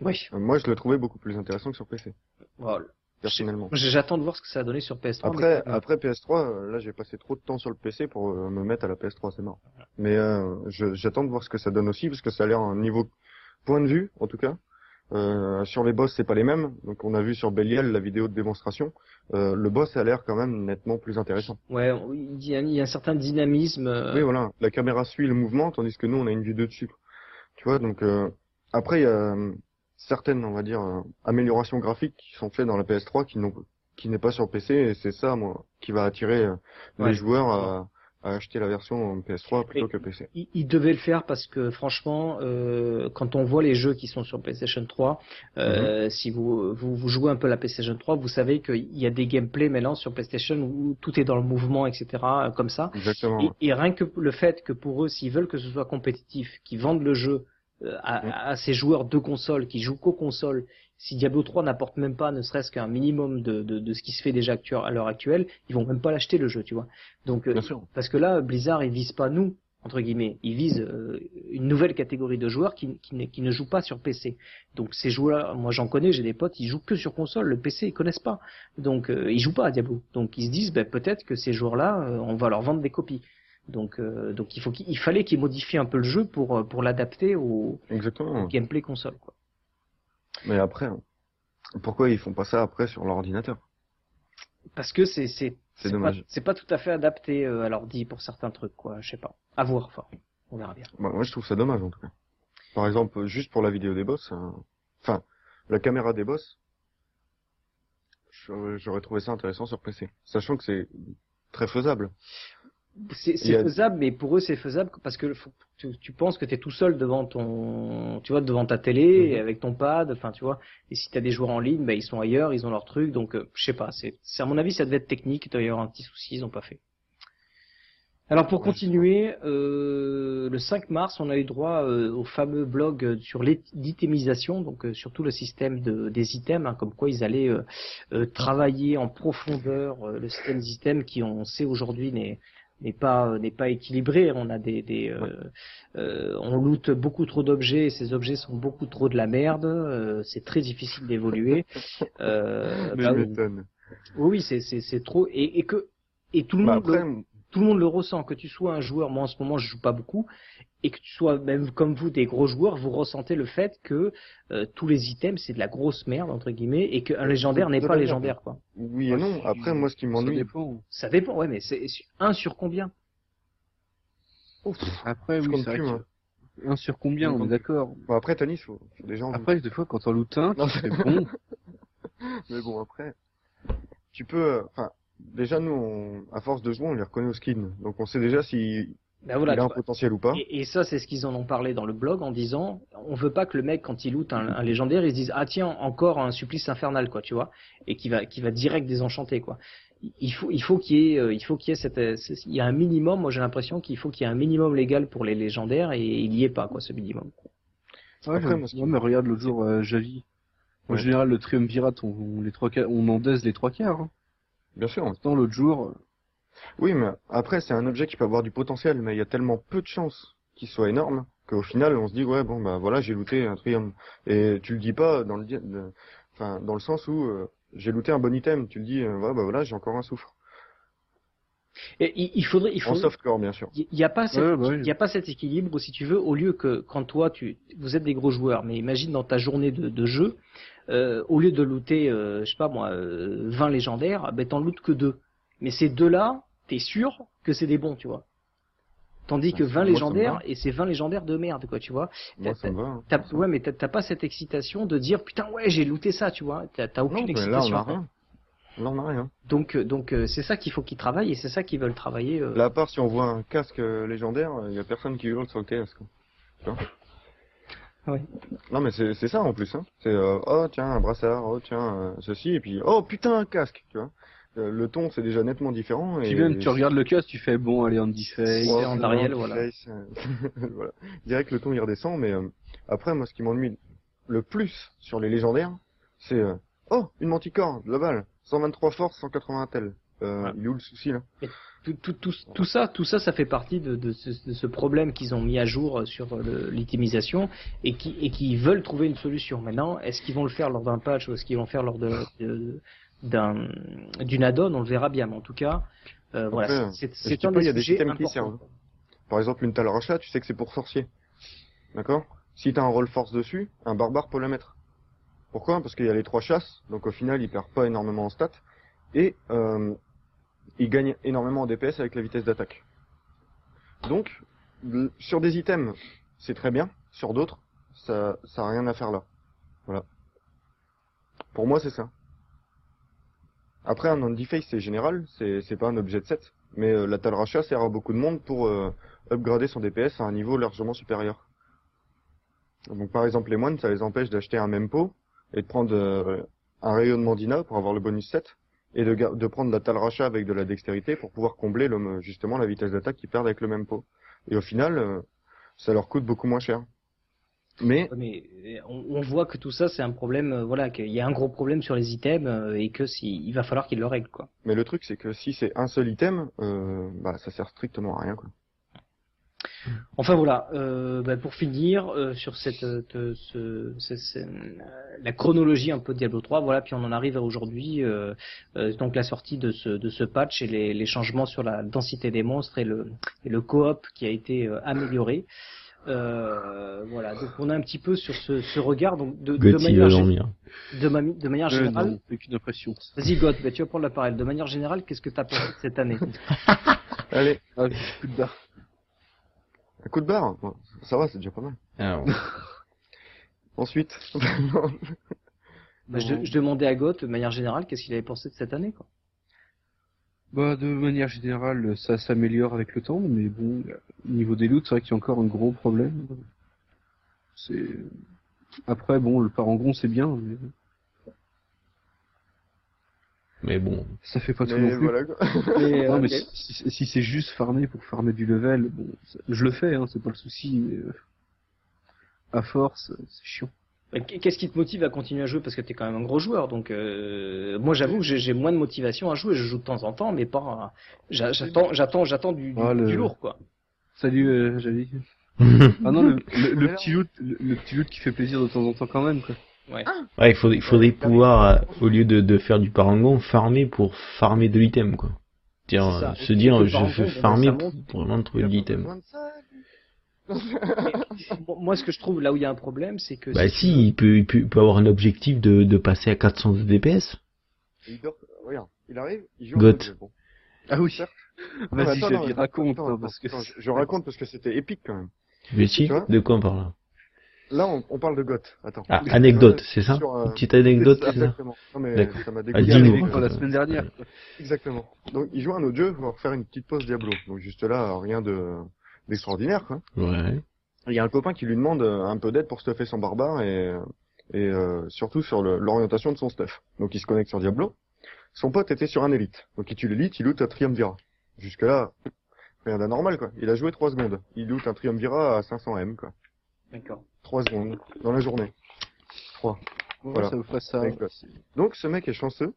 Oui. moi je le trouvais beaucoup plus intéressant que sur PC, Voilà. Personnellement. J'attends de voir ce que ça a donné sur PS3. Après, mais- après PS3, euh, là j'ai passé trop de temps sur le PC pour euh, me mettre à la PS3, c'est mort. Mais euh, j'attends de voir ce que ça donne aussi, parce que ça a l'air un niveau point de vue, en tout cas. Euh, sur les boss, c'est pas les mêmes. Donc on a vu sur Belial la vidéo de démonstration. Euh, le boss a l'air quand même nettement plus intéressant. Ouais, il y, a, il y a un certain dynamisme. euh, Oui, voilà. La caméra suit le mouvement, tandis que nous, on a une vue de dessus. Tu vois, donc euh, après, il y a certaines, on va dire, euh, améliorations graphiques qui sont faites dans la PS3 qui n'ont qui n'est pas sur PC, et c'est ça, moi, qui va attirer euh, Ouais. les joueurs à, à acheter la version PS3 plutôt Et- que PC. il, il devait le faire parce que franchement, euh, quand on voit les jeux qui sont sur PlayStation 3, euh, Mhm. si vous, vous vous jouez un peu la PlayStation 3, vous savez qu'il y a des gameplays maintenant sur PlayStation où tout est dans le mouvement, etc. euh, Comme ça. Exactement. Et, et rien que le fait que pour eux, s'ils veulent que ce soit compétitif, qu'ils vendent le jeu à, à ces joueurs de console qui jouent qu'aux consoles, si Diablo 3 n'apporte même pas ne serait-ce qu'un minimum de, de, de ce qui se fait déjà à l'heure actuelle, ils vont même pas l'acheter le jeu, tu vois. Donc euh, parce que là, Blizzard, ils visent pas nous, entre guillemets. Ils visent euh, une nouvelle catégorie de joueurs qui, qui, ne- qui ne jouent pas sur PC. Donc ces joueurs, moi j'en connais, j'ai des potes, ils jouent que sur console. Le PC, ils connaissent pas. Donc euh, ils jouent pas à Diablo. Donc ils se disent, ben, peut-être que ces joueurs-là, euh, on va leur vendre des copies. Donc, euh, donc il faut qu'il il fallait qu'ils modifient un peu le jeu pour euh, pour l'adapter au, gameplay console. Quoi. Mais après, hein, pourquoi ils font pas ça après sur l'ordinateur? Parce que c'est c'est C'est pas- dommage. C'est pas tout à fait adapté euh, à l'ordi pour certains trucs, quoi. Je sais pas. À voir. Enfin, on verra bien. Bah, moi, je trouve ça dommage en tout cas. Par exemple, juste pour la vidéo des boss, euh, enfin, la caméra des boss, j'aurais trouvé ça intéressant sur PC, sachant que c'est très faisable. C'est a- faisable, mais pour eux c'est faisable parce que tu, tu penses que tu es tout seul devant ton, tu vois, devant ta télé Mhm. et avec ton pad, enfin tu vois. Et si t'as des joueurs en ligne, bah, ils sont ailleurs, ils ont leur truc, donc euh, je sais pas. C'est, c'est à mon avis ça devait être technique. Il doit y avoir un petit souci, ils ont pas fait. Alors pour continuer, euh, le 5 mars, on a eu droit euh, au fameux blog sur l'it- l'itemisation, donc euh, surtout le système de, des items, hein, comme quoi ils allaient travailler en profondeur euh, le système des items qui, on sait aujourd'hui, n'est n'est pas n'est pas équilibré. On a des, des euh, euh, on loot beaucoup trop d'objets et ces objets sont beaucoup trop de la merde. euh, c'est très difficile d'évoluer. Euh, bah, oui, oui, c'est c'est c'est trop et, et que et tout le Bah, monde après, tout le monde le ressent. Que tu sois un joueur, moi en ce moment je joue pas beaucoup, et que tu sois même comme vous des gros joueurs, vous ressentez le fait que euh, tous les items c'est de la grosse merde entre guillemets et qu'un légendaire n'est pas légendaire quoi. oui et non. Après, moi, ce qui Ça m'ennuie, dépend. Ça dépend, ouais, mais c'est un sur combien? Après, je oui, compte c'est vrai plus, que- moi. Un sur combien, on est d'accord. Bon, après, Tanis, faut, faut des gens. Après, des fois, quand on loot un, fais bon. Mais bon, après, tu peux, euh, enfin, déjà nous, on, à force de jouer, on les reconnaît au skin, donc on sait déjà si Ben voilà, il a un vois. potentiel ou pas. Et, et ça, c'est ce qu'ils en ont parlé dans le blog en disant, on veut pas que le mec, quand il loot un, un légendaire, il se dise, ah tiens, encore un supplice infernal, quoi, tu vois, et qui va, qui va direct désenchanter, quoi. Il faut, il faut qu'il y ait, euh, il faut qu'il y ait cette, euh, il y a un minimum. Moi, j'ai l'impression qu'il faut qu'il y ait un minimum légal pour les légendaires et il y est pas, quoi, ce minimum. Ouais, Après, moi, ouais, mais regarde l'autre jour, euh, Javi. En Ouais. général, le triumvirat, on, on, les trois quarts, on en daise les trois quarts. Hein. Bien sûr. Pourtant, l'autre jour, Oui, mais après, c'est un objet qui peut avoir du potentiel, mais il y a tellement peu de chances qu'il soit énorme qu'au final, on se dit, ouais, bon, bah voilà, j'ai looté un triumph. Et tu le dis pas dans le, enfin, dans le sens où euh, j'ai looté un bon item. Tu le dis, euh, ouais, bah voilà, j'ai encore un souffle. Et il, il faudrait, il En faudrait, softcore, bien sûr. Il n'y a pas Ouais, bah oui. il y a pas cet équilibre, si tu veux, au lieu que quand toi, tu, vous êtes des gros joueurs, mais imagine dans ta journée de, de jeu, euh, au lieu de looter, euh, je sais pas moi, euh, 20 légendaires, ben t'en lootes que deux. Mais ces deux-là, t'es sûr que c'est des bons, tu vois. Tandis que Moi, 20 ça me légendaires, et c'est 20 légendaires de merde, quoi, tu vois. Moi, ça me va. hein. T'as- ouais, mais t'as pas cette excitation de dire, putain, ouais, j'ai looté ça, tu vois. T'as Non, aucune mais là, on excitation. a rien. Là, on a rien. Donc, euh, donc euh, c'est ça qu'il faut qu'ils travaillent et c'est ça qu'ils veulent travailler. euh, Là, à part si on voit un casque euh, légendaire, il y a personne qui hurle sur le TS, quoi. Tu vois? Ouais. Non, mais c'est c'est ça en plus, hein. C'est, euh, oh, tiens, un brassard, oh, tiens, euh, ceci, et puis, oh, putain, un casque, tu vois. Euh, le ton, c'est déjà nettement différent. puis et même, tu regardes le casque, tu fais bon, allez, Andy Face. Ouais, en Ariel, voilà. Face, euh, voilà. Je dirais que le ton, il redescend, mais euh, après, moi, ce qui m'ennuie le plus sur les légendaires, c'est, euh, oh, une manticore, globale, 123 force, 180 tel. Euh, Ouais. Il est où le souci, là? Tout, tout, tout, tout ça, tout ça, ça fait partie de, de, ce, de ce problème qu'ils ont mis à jour sur l'itemisation et qui, et qui veulent trouver une solution. Maintenant, est-ce qu'ils vont le faire lors d'un patch ou est-ce qu'ils vont le faire lors de, d'un d'une add-on? On le verra bien. Mais en tout cas, euh, voilà, c'est dis un pas, il y des a des items qui servent. Par exemple, une Talracha, tu sais que c'est pour sorcier. D'accord? Si t'as un roll force dessus, un barbare peut la mettre. Pourquoi? Parce qu'il y a les trois chasses, donc au final, il perd pas énormément en stats. Et euh, il gagne énormément en DPS avec la vitesse d'attaque. Donc, sur des items, c'est très bien. Sur d'autres, ça ça a rien à faire là. Voilà. Pour moi, c'est ça. Après, un Andy-Face, c'est général, c'est pas un objet de set. Mais euh, la Talracha sert à beaucoup de monde pour euh, upgrader son DPS à un niveau largement supérieur. Donc par exemple, les moines, ça les empêche d'acheter un Mempo et de prendre euh, un rayonnement d'Ina pour avoir le bonus 7 et de, de prendre la Talracha avec de la dextérité pour pouvoir combler le, justement la vitesse d'attaque qu'ils perdent avec le Mempo. Et au final, euh, ça leur coûte beaucoup moins cher. Mais Mais euh, on, on voit que tout ça, c'est un problème. euh, voilà, qu'il y a un gros problème sur les items euh, et que si, il va falloir qu'ils le règlent, quoi. mais le truc c'est que si c'est un seul item, euh, bah ça sert strictement à rien quoi. Enfin voilà, euh, bah, pour finir euh, sur cette, euh, te- ce- ce- ce- euh, la chronologie un peu de Diablo 3, voilà, puis on en arrive à aujourd'hui, euh, euh, donc la sortie de ce, de ce patch et les, les changements sur la densité des monstres et le, et le coop qui a été euh, amélioré. Euh, voilà, donc on a un petit peu sur ce, ce regard, donc de, de manière, de, ma- de manière Euh, générale. Vas-y God, bah, tu vas prendre la parole. De manière générale, qu'est-ce que tu as pensé de cette année? Allez, coup de barre. Un coup de barre, ça va, c'est déjà pas mal. Alors, Ensuite, Bah, je, je demandais à Goth, de manière générale, qu'est-ce qu'il avait pensé de cette année, quoi. Bah, de manière générale, ça s'améliore avec le temps, mais bon, au niveau des loots, c'est vrai qu'il y a encore un gros problème. C'est... Après, bon, le parangon, c'est bien, mais Mais bon, ça fait pas tout Mais non plus. voilà, quoi. Mais, Non, euh, mais si, si- si c'est juste farmer pour farmer du level, bon, je le fais, hein, c'est pas le souci, mais euh, à force, c'est chiant. Bah, Qu'est-ce qui te motive à continuer à jouer? Parce que t'es quand même un gros joueur, donc euh, moi j'avoue que j'ai moins de motivation à jouer. Je joue de temps en temps, mais pas. j'a- J'attends, j'attends, j'attends du, du, Ah, le- du lourd, quoi. Salut, euh, Jali. Ah non, le, le, le petit loot, le, le petit loot qui fait plaisir de temps en temps quand même, quoi. Ouais. ouais, il faudrait, il faudrait pouvoir, euh, au lieu de, de faire du parangon, farmer pour farmer de l'item, quoi. Dire, euh, se dire, je bon, farmer pour, pour vraiment trouver de l'item. moi, ce que je trouve là où il y a un problème, c'est que. Bah si, il peut, il peut, il peut avoir un objectif de, de passer à 400 DPS. Il dort, regarde, il arrive, il joue bon. Ah oui. Vas-y, non, raconte, hein, parce que... je, je raconte parce que c'était épique quand même. Mais si, de quoi on parle là on, on parle de Goth. Attends. Ah, anecdote, c'est ça Sur, euh, Une petite anecdote, c'est ça Exactement. Non, mais ça m'a Ah, dégoûté. la semaine dernière. quoi. Exactement. Donc, il joue à un autre jeu pour faire une petite pause Diablo. Donc, juste là, rien de, d'extraordinaire, quoi. Ouais. Il y a un copain qui lui demande euh, un peu d'aide pour stuffer son barbare et, et euh, surtout sur l'orientation de son stuff. Donc, il se connecte sur Diablo. Son pote était sur un élite. Donc, il tue l'élite, il loot un triumvirat. Jusque là, rien d'anormal, quoi. Il a joué 3 secondes. Il loot un triumvirat à 500 M, quoi. D'accord. 3 secondes. Dans la journée. 3. Ouais, Voilà. Ça vous ferait ça. Donc, ce mec est chanceux.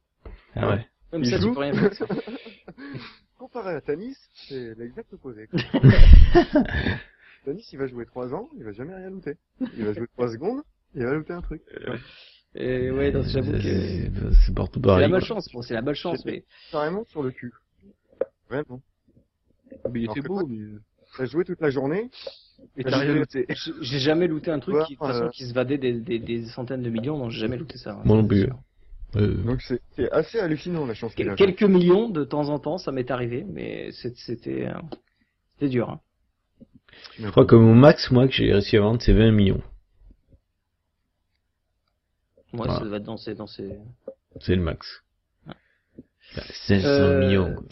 Ah ouais. Comme Il ça, tu joue. peux rien faire. Comparé à Tanis, c'est l'exact opposé. Tanis, il va jouer 3 ans, il va jamais rien looter. Il va jouer 3 secondes, il va looter un truc. Et ouais, donc j'avoue que. C'est C'est c'est partout la pareil. malchance, bon, c'est la malchance, mais. Carrément sur le cul. Vraiment. Mais il était beau, mais... T'as joué toute la journée, Et t'as rien noté. J'ai jamais looté un truc Ouais, qui, de toute façon, euh, qui se vadait des, des, des centaines de millions, donc j'ai jamais looté ça. hein. Moi non plus. Euh, donc c'est assez hallucinant la chance qu'il a. Quel- Quelques millions de temps en temps, ça m'est arrivé, mais c'était euh, c'était dur. Hein. je crois que mon max, moi, que j'ai réussi à vendre, c'est 20 millions. Moi, Voilà. ça va être dans ces. C'est le max. Bah, 500 Euh, millions. quoi.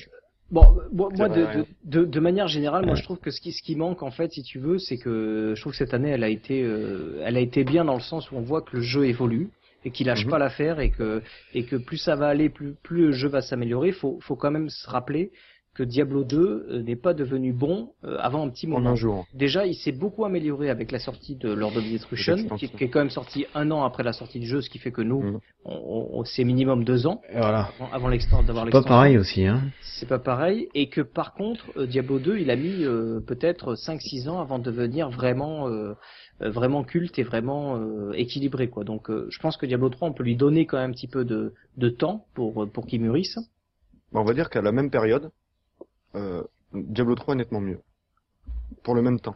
Bon, bon, moi, de, de, de, de manière générale, moi, je trouve que ce qui, ce qui manque, en fait, si tu veux, c'est que je trouve que cette année, elle a été, euh, elle a été bien dans le sens où on voit que le jeu évolue et qu'il lâche Mhm. pas l'affaire et que, et que plus ça va aller, plus, plus le jeu va s'améliorer. Faut, faut quand même se rappeler que Diablo 2 euh, n'est pas devenu bon euh, avant un petit En moment. un jour. Déjà, il s'est beaucoup amélioré avec la sortie de Lord of Destruction, qui, qui est quand même sorti un an après la sortie du jeu, ce qui fait que nous, Mhm. on, on- on- c'est minimum deux ans Et voilà. avant, avant l'extension, d'avoir Pas l'extension. pareil aussi, hein. C'est pas pareil, et que par contre, euh, Diablo 2, il a mis euh, peut-être 5-6 ans avant de devenir vraiment, euh, euh, vraiment culte et vraiment euh, équilibré, quoi. Donc, euh, je pense que Diablo 3, on peut lui donner quand même un petit peu de, de temps pour, pour qu'il mûrisse. Bah, on va dire qu'à la même période, euh, Diablo 3 est nettement mieux. Pour le même temps.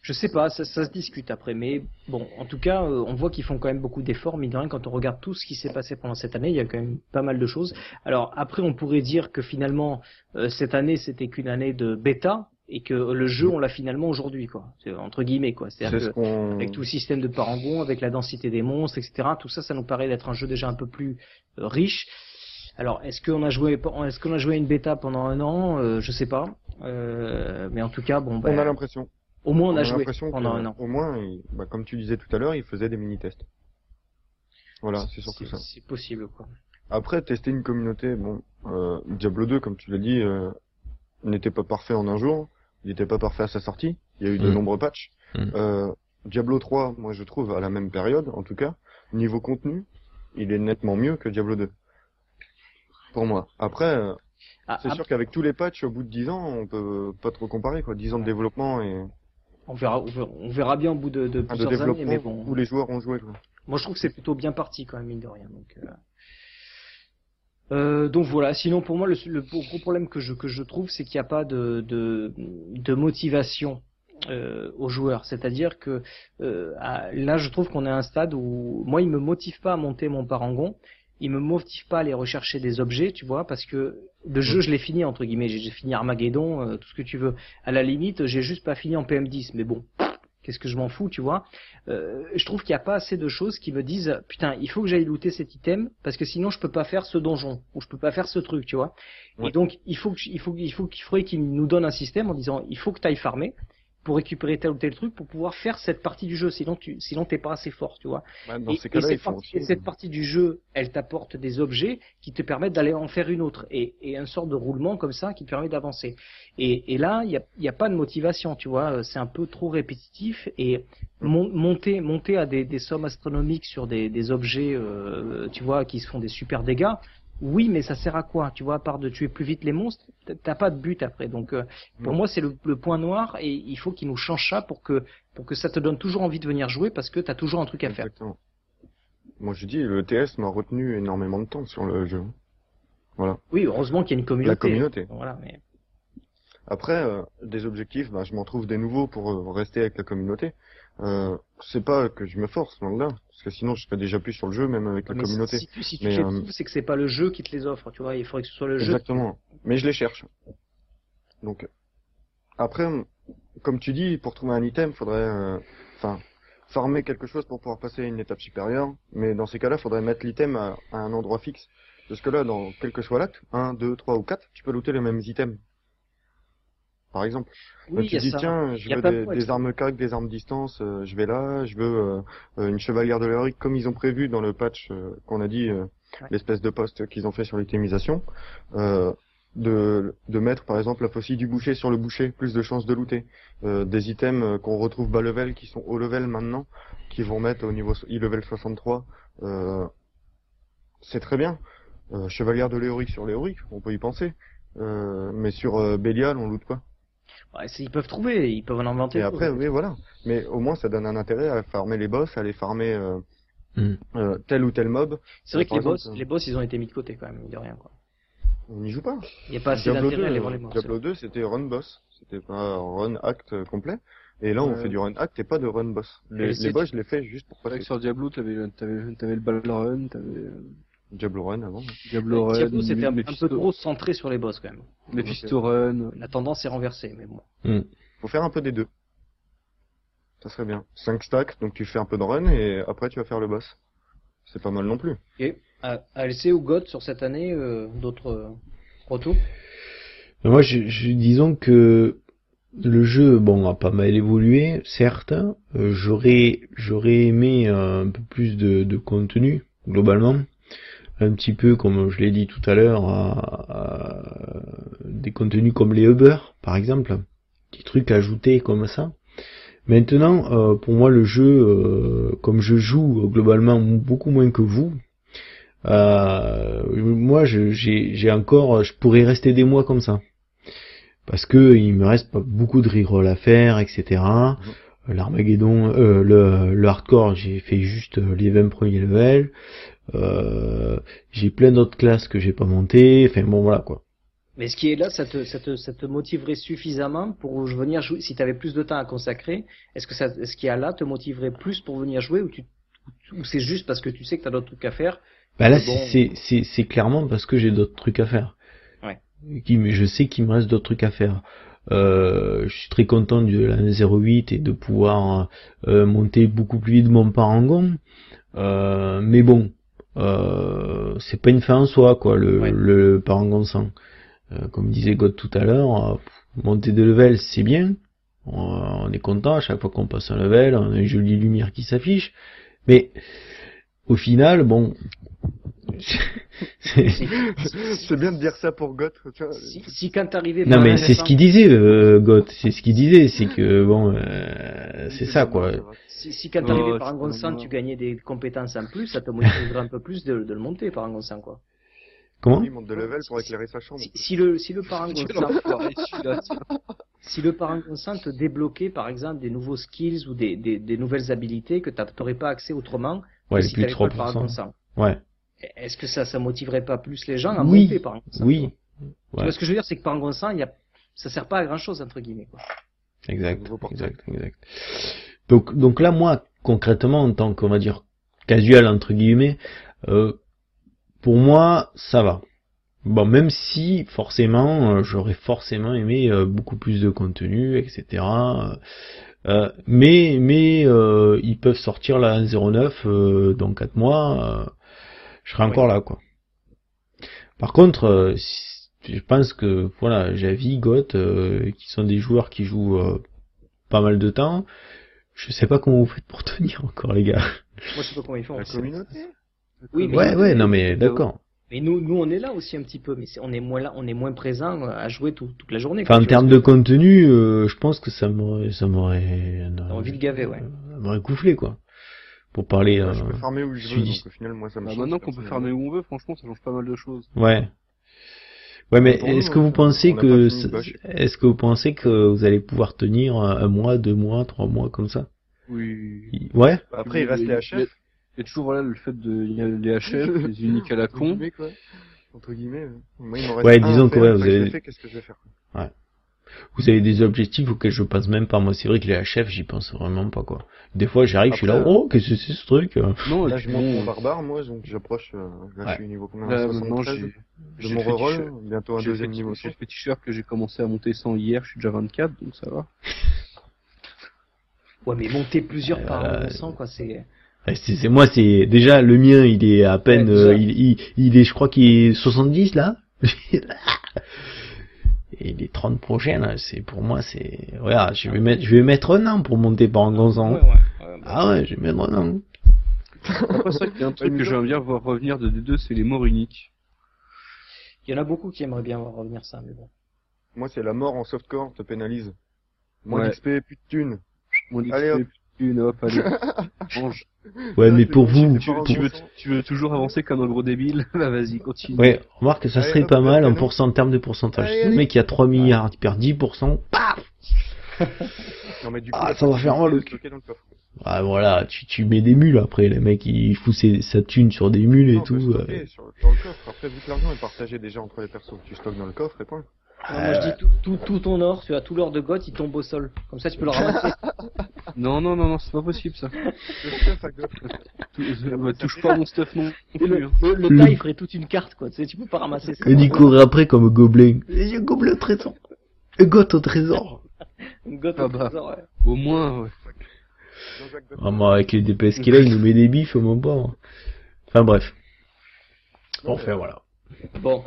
Je sais pas, ça, ça se discute après, mais bon, en tout cas, euh, on voit qu'ils font quand même beaucoup d'efforts, mine de rien, quand on regarde tout ce qui s'est passé pendant cette année, il y a quand même pas mal de choses. Alors après, on pourrait dire que finalement, euh, cette année, c'était qu'une année de bêta, et que le jeu, on l'a finalement aujourd'hui, quoi. C'est entre guillemets, quoi. C'est C'est-à-dire ce que avec tout le système de parangon, avec la densité des monstres, etc. Tout ça, ça nous paraît d'être un jeu déjà un peu plus euh, riche. Alors, est-ce qu'on a joué, est-ce qu'on a joué une bêta pendant un an? Euh, Je sais pas. Euh, mais en tout cas, bon, ben, On a l'impression. au moins on, a a joué pendant un an. Au moins, il- bah, comme tu disais tout à l'heure, il faisait des mini-tests. Voilà, c'est surtout ça. C'est possible, quoi. Après, tester une communauté, bon, euh, Diablo 2, comme tu l'as dit, euh, n'était pas parfait en un jour. Il n'était pas parfait à sa sortie. Il y a eu de Mm. nombreux patchs. Mm. Euh, Diablo 3, moi je trouve, à la même période, en tout cas, niveau contenu, il est nettement mieux que Diablo 2. Pour moi. Après, euh, Ah, c'est ah, sûr qu'avec tous les patchs, au bout de 10 ans, on peut pas trop comparer, quoi. 10 ans de développement et on verra, on verra, on verra bien au bout de, de de plusieurs années, développement mais bon. où les joueurs ont joué, quoi. Moi, je trouve que c'est plutôt bien parti quand même, mine de rien. Donc, euh... Euh, donc voilà. Sinon, pour moi, le, le gros problème que je que je trouve, c'est qu'il n'y a pas de de, de motivation euh, aux joueurs. C'est-à-dire que euh, à- là, je trouve qu'on est à un stade où moi, il me motive pas à monter mon parangon. Il me motive pas à aller rechercher des objets, tu vois, parce que le jeu, je l'ai fini entre guillemets. J'ai j'ai fini Armageddon, euh, tout ce que tu veux. À la limite, j'ai juste pas fini en PM10, mais bon. qu'est-ce que je m'en fous, tu vois. Euh, je trouve qu'il n'y a pas assez de choses qui me disent putain, il faut que j'aille looter cet item parce que sinon je peux pas faire ce donjon ou je peux pas faire ce truc, tu vois. Ouais. Et donc il faut que il faut il faut qu'il faudrait qu'il nous donne un système en disant il faut que tu ailles farmer pour récupérer tel ou tel truc pour pouvoir faire cette partie du jeu. Sinon tu sinon t'es pas assez fort, tu vois. Dans Et- ces et cette, partie, et cette partie du jeu, elle t'apporte des objets qui te permettent d'aller en faire une autre et, et un sort de roulement comme ça qui te permet d'avancer. Et, et là, il n'y a, y a pas de motivation, tu vois. euh, C'est un peu trop répétitif et mon- monter, monter à des, des sommes astronomiques sur des, des objets, euh, tu vois, qui se font des super dégâts. Oui, mais ça sert à quoi Tu vois, à part de tuer plus vite les monstres, t'as- pas de but après. Donc, euh, pour Non. moi, c'est le, le point noir et il faut qu'il nous change ça pour que pour que ça te donne toujours envie de venir jouer parce que t'as toujours un truc à faire. Exactement. Moi, je dis, le TS m'a retenu énormément de temps sur le jeu. Voilà. Oui, heureusement qu'il y a une communauté. La communauté. Voilà, mais Après, euh, des objectifs, bah, je m'en trouve des nouveaux pour euh, rester avec la communauté. Euh, c'est pas que je me force, là. Parce que sinon, je serais déjà plus sur le jeu, même avec la mais communauté. si tu, si tu Mais, euh, c'est que c'est pas le jeu qui te les offre, tu vois. Il faudrait que ce soit le jeu. Exactement. Mais je les cherche. Donc, après, comme tu dis, pour trouver un item, faudrait, euh, enfin, farmer quelque chose pour pouvoir passer à une étape supérieure. Mais dans ces cas-là, faudrait mettre l'item à, à un endroit fixe. Parce que là, dans quel que soit l'acte, 1, 2, 3 ou 4, tu peux looter les mêmes items. Par exemple. Oui, tu dis, ça. tiens, je veux des, de des armes carg, des armes distance, euh, je vais là, je veux euh, euh, une chevalière de l'Héroïque, comme ils ont prévu dans le patch euh, qu'on a dit, euh, Ouais. l'espèce de poste qu'ils ont fait sur l'itemisation, euh, de, de mettre par exemple la faucille du boucher sur le boucher, plus de chances de looter. Euh, des items qu'on retrouve bas level, qui sont haut level maintenant, qui vont mettre au niveau e-level 63, euh, c'est très bien. Euh, chevalière de l'Héroïque sur l'Héroïque, on peut y penser. Euh, mais sur euh, Bélial, on loot quoi Ouais, c'est- ils peuvent trouver, ils peuvent en inventer. et après, oui, voilà. Mais au moins, ça donne un intérêt à farmer les boss, à aller farmer euh, Mm. euh, tel ou tel mob. c'est vrai que Par les boss, exemple, euh, les boss, ils ont été mis de côté quand même, de rien. Quoi. On n'y joue pas. Il n'y a pas assez Diablo 2, d'intérêt à aller euh, voir les boss. Diablo 2, c'était run boss. C'était pas run act euh, complet. Et là, on fait du run act et pas de run boss. Les, les boss, je les fais juste pour passer que sur Diablo, t'avais, t'avais, t'avais le Battle Run, t'avais euh, Diablo run avant. Diablo Run, Diablo, c'était un, un peu trop centré sur les boss quand même. Mephisto Run. La tendance est renversée, mais bon. Faut faire un peu des deux. Ça serait bien. 5 stacks, donc tu fais un peu de run et après tu vas faire le boss. C'est pas mal non plus. Et euh, ALC ou GOT sur cette année, euh, d'autres euh, retours? Mais Moi, je, je- disons que le jeu, bon, a pas mal évolué, certes. Euh, j'aurais, j'aurais aimé euh, un peu plus de, de contenu globalement, un petit peu comme je l'ai dit tout à l'heure, à- à des contenus comme les Uber, par exemple, des trucs ajoutés comme ça. Maintenant, euh, pour moi, le jeu, euh, comme je joue globalement beaucoup moins que vous, euh, moi, je- j'ai j'ai encore, je pourrais rester des mois comme ça parce que il me reste pas beaucoup de reroll à faire, etc. L'Armageddon, euh, le, le hardcore, j'ai fait juste les 20 premiers levels. Euh, j'ai plein d'autres classes que j'ai pas montées. Enfin bon, voilà quoi. Mais ce qui est là, ça te, ça te, ça te motiverait suffisamment pour venir jouer. Si tu avais plus de temps à consacrer, est-ce que ça, ce qui est là te motiverait plus pour venir jouer ou tu, ou c'est juste parce que tu sais que t'as d'autres trucs à faire Bah là, Bon. c'est c'est c'est clairement parce que j'ai d'autres trucs à faire. Ouais. Qui, je sais qu'il me reste d'autres trucs à faire. Euh, je suis très content de la 08 et de pouvoir euh, monter beaucoup plus vite mon parangon. Euh, mais bon, euh, c'est pas une fin en soi, quoi, le, Ouais. le parangon 100. Euh, comme disait God tout à l'heure, euh, monter de level, c'est bien. On, on est content à chaque fois qu'on passe un level, on a une jolie lumière qui s'affiche. Mais au final, bon, c'est- bien de dire ça pour Goth, tu vois. Si, si quand t'arrivais non par mais un c'est ce qu'il disait, euh, Goth, c'est ce qu'il disait, c'est que bon, euh, c'est ça quoi. Si, si quand Oh, t'arrivais par un vraiment- tu gagnais des compétences en plus, ça te motiverait un peu plus de, de le monter par un Gonsan, quoi. Comment? Il monte de level pour éclairer sa chambre. Si, si le, si le tiens. si le te débloquait, par exemple, des nouveaux skills ou des, des, des nouvelles habilités que tu n'aurais pas accès autrement, Ouais, si plus de t'avais pas le 3%. parangonsan. Ouais. Est-ce que ça, ça motiverait pas plus les gens à Oui, monter parangonsan oui. Tu Ouais. vois ce que je veux dire, c'est que parangonsan, il y a, ça sert pas à grand chose, entre guillemets, quoi. Exact, exact, exact. Donc, donc là, moi, concrètement, en tant qu'on va dire casual entre guillemets, euh, pour moi, ça va. Bon, même si forcément, euh, j'aurais forcément aimé euh, beaucoup plus de contenu, etc. Euh, mais mais euh, ils peuvent sortir la 1.09 euh, dans 4 mois. euh, je serai encore là, quoi. Par contre, euh, je pense que voilà, Javi, Goth, euh, qui sont des joueurs qui jouent euh, pas mal de temps. Je sais pas comment vous faites pour tenir encore, les gars. Moi, je sais pas comment ils font. La communauté? Oui, mais, Ouais, ouais, non mais d'accord. Mais nous, nous, on est là aussi un petit peu, mais c'est- on est moins là, on est moins présent à jouer tout- toute la journée. Enfin, en termes de contenu, euh, je pense que ça m'aurait, ça m'aurait, envie de gaver, ouais. ça m'aurait gonflé, quoi. Pour parler. Ouais, euh, je peux farmer où je veux, donc au final, moi, ça me Bah, maintenant qu'on peut fermer où on veut, franchement, ça change pas mal de choses. Ouais. Ouais, mais nous, est-ce que vous pensez que, est-ce que vous pensez que vous allez pouvoir tenir un mois, deux mois, trois mois comme ça? Oui. Ouais. Bah, Après, il reste les HF. Il y a toujours voilà, le fait de. Il y a les HF, les uniques à la Entre con. guillemets, quoi. Entre guillemets. euh, Moi, il m'en reste Ouais, disons que, ouais, vous avez- fait, qu'est-ce que je vais faire Vous avez des objectifs auxquels je pense même pas. Moi, c'est vrai que les HF, j'y pense vraiment pas, quoi. Des fois, j'arrive, je suis là, oh, qu'est-ce que c'est ce truc Non, et Là, je monte mon barbare, moi, donc j'approche. euh, Là, Ouais. je suis niveau combien là, maintenant, 73 j'ai. mon reroll, bientôt un j'ai deuxième niveau j'ai 100. le féticheur que j'ai commencé à monter 100 hier, je suis déjà 24, donc ça va. Ouais, mais monter plusieurs par Euh, an, sans quoi, c'est. Ouais, c'est, c'est- moi, c'est déjà le mien, il est à peine, Ouais, euh, ça. il, il, il est, je crois qu'il est 70 là. Et les 30 prochaines, là, c'est pour moi, c'est, regarde, je vais mettre, je vais mettre un an pour monter par en 11 ans. Ouais, ouais. ouais, bah, Ah ouais, je vais mettre un an. Après, qu'il y a un truc que j'aimerais bien voir revenir de D2, c'est les morts uniques. Il y en a beaucoup qui aimeraient bien voir revenir ça, mais bon. Moi, c'est la mort en softcore te pénalise. Moins Ouais. d'XP, plus de thunes. Mon Allez, hop. Une, hop, allez. Mange. Ouais, mais pour vous, Tu, veux- tu veux, tu toujours avancer comme un gros débile? Bah vas-y, continue. ouais, remarque que ça Allez, serait hop, pas mal en pourcent, en termes de pourcentage. Allez, Si le mec qui a 3 milliards, il perd 10%, paf! Non, mais du coup, Ah, ça va faire mal cul. le coffre. Ah, voilà, tu, tu mets des mules après, les mecs, il fout ses, sa thune sur des mules et Non, tout. stocker euh. sur, dans le coffre. Après, vu que l'argent est partagé déjà entre les persos, tu stockes dans le coffre et point. Non, moi, je dis tout, tout, tout ton or, tu as tout l'or de Goth, il tombe au sol. Comme ça, tu peux le ramasser. Non, non, non, non, c'est pas possible ça. Le stuff à goth. Tou- euh, touche pas à mon stuff non Et le, plus. hein. le, le Le- tas, il ferait toute une carte, quoi. Tu sais, tu peux pas ramasser ça. Et il courait après comme gobelin. Et un gobelin au trésor. Et goth au trésor. Goth Ah au bah. trésor, ouais. Au moins, ouais. Jean-Jacques. Ah, moi, avec les DPS qu'il a, il nous met des bifs au moment pas. moi. Enfin, bref. Non, Enfin, voilà. Bon.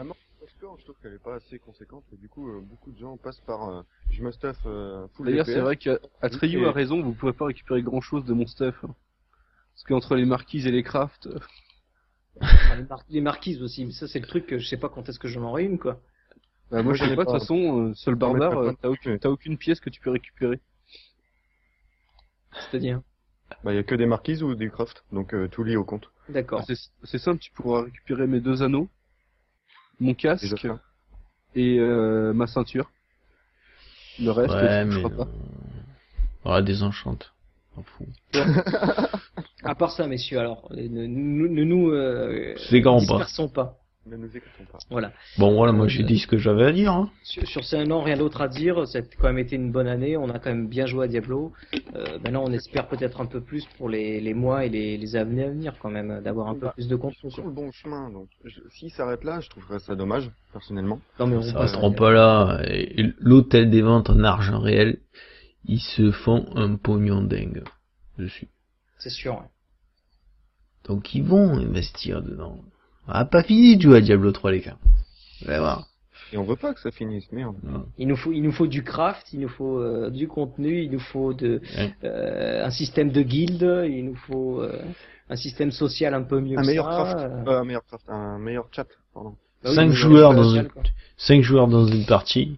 Je trouve qu'elle est pas assez conséquente. Et du coup, euh, beaucoup de gens passent par euh, je me stuff euh, full D'ailleurs, c'est vrai qu'Atreyu Et- a raison, vous pouvez pas récupérer grand chose de mon stuff. hein. Parce qu'entre les marquises et les crafts, euh, Enfin, les, mar- les marquises aussi, mais ça, c'est le truc que je sais pas quand est-ce que j'en aurai une, quoi. bah, moi Moi, je sais ai pas, de toute façon, euh, seul barbare, euh, t'as aucune, pièce que tu peux récupérer. C'est-à-dire? Bah, il y a que des marquises ou des crafts. Donc, euh, tout lié au compte. D'accord. Bah, c'est c'est simple, tu pourras récupérer mes deux anneaux, mon casque fait. et euh, ma ceinture. Le reste, Ouais, tu mais. toucheras pas. Ah, désenchante. Fous. À part ça, messieurs, alors, ne, ne, ne nous euh, S'égarons pas. dispersons pas. Ne nous écoutons pas. Voilà. Bon, voilà, moi j'ai dit ce que j'avais à dire. Hein. Sur, sur ces un an, rien d'autre à dire. Ça a quand même été une bonne année. On a quand même bien joué à Diablo. Euh, maintenant, on espère peut-être un peu plus pour les, les mois et les, les années à venir, quand même, d'avoir un peu Bah, plus de Ils contenu. sont sur le bon chemin. Donc, je- s'ils s'arrêtent là, je trouverais ça dommage, personnellement. Non, mais on Ça pas là. L'hôtel des ventes en argent réel, ils se font un pognon dingue dessus. C'est sûr. ouais. Donc ils vont investir dedans. On a pas fini de jouer à Diablo 3 les gars. Vous allez voir. Et on veut pas que ça finisse, merde. Il nous faut, il nous faut du craft, il nous faut euh, du contenu, il nous faut de, Ouais. euh, un système de guilde, il nous faut euh, un système social un peu mieux Un que meilleur ça. craft. un meilleur craft. Un meilleur chat, pardon. Bah Cinq joueurs dans social, une- quoi. 5 joueurs dans une partie.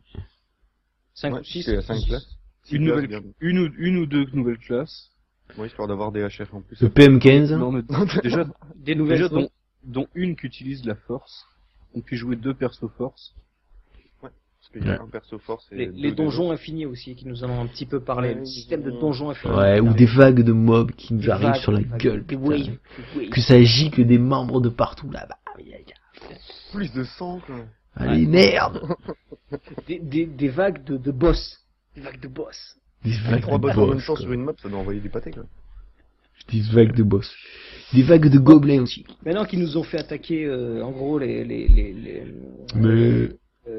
Cinq Ouais, ou six. cinq classes. Six Une classes, nouvelle, bien. une ou, une ou deux nouvelles classes. Ouais, histoire d'avoir des HF en plus. Le PM15. Non, mais déjà, Des nouvelles. déjà dont, une qui utilise la force. On peut jouer deux persos force. Parce qu'il y a Ouais. un perso force et les, deux les des donjons infinis aussi, qui nous en ont un petit peu parlé. Ouais, le système de donjons infinis. Ouais, ou des vagues de mobs qui nous Des arrivent vagues, sur la des gueule. Des putain. waves. des waves. Que ça gicle des membres de partout là-bas. Plus de sang, quoi. Allez, merde Des, des, des vagues de, de boss. Des vagues de boss. Des vagues Trois de boss en même boss. temps sur une map, ça doit envoyer du pâté, quoi. Des vagues de boss. Des vagues de gobelins aussi. Maintenant qu'ils nous ont fait attaquer, euh, en gros, les, les, les, les- Mais euh,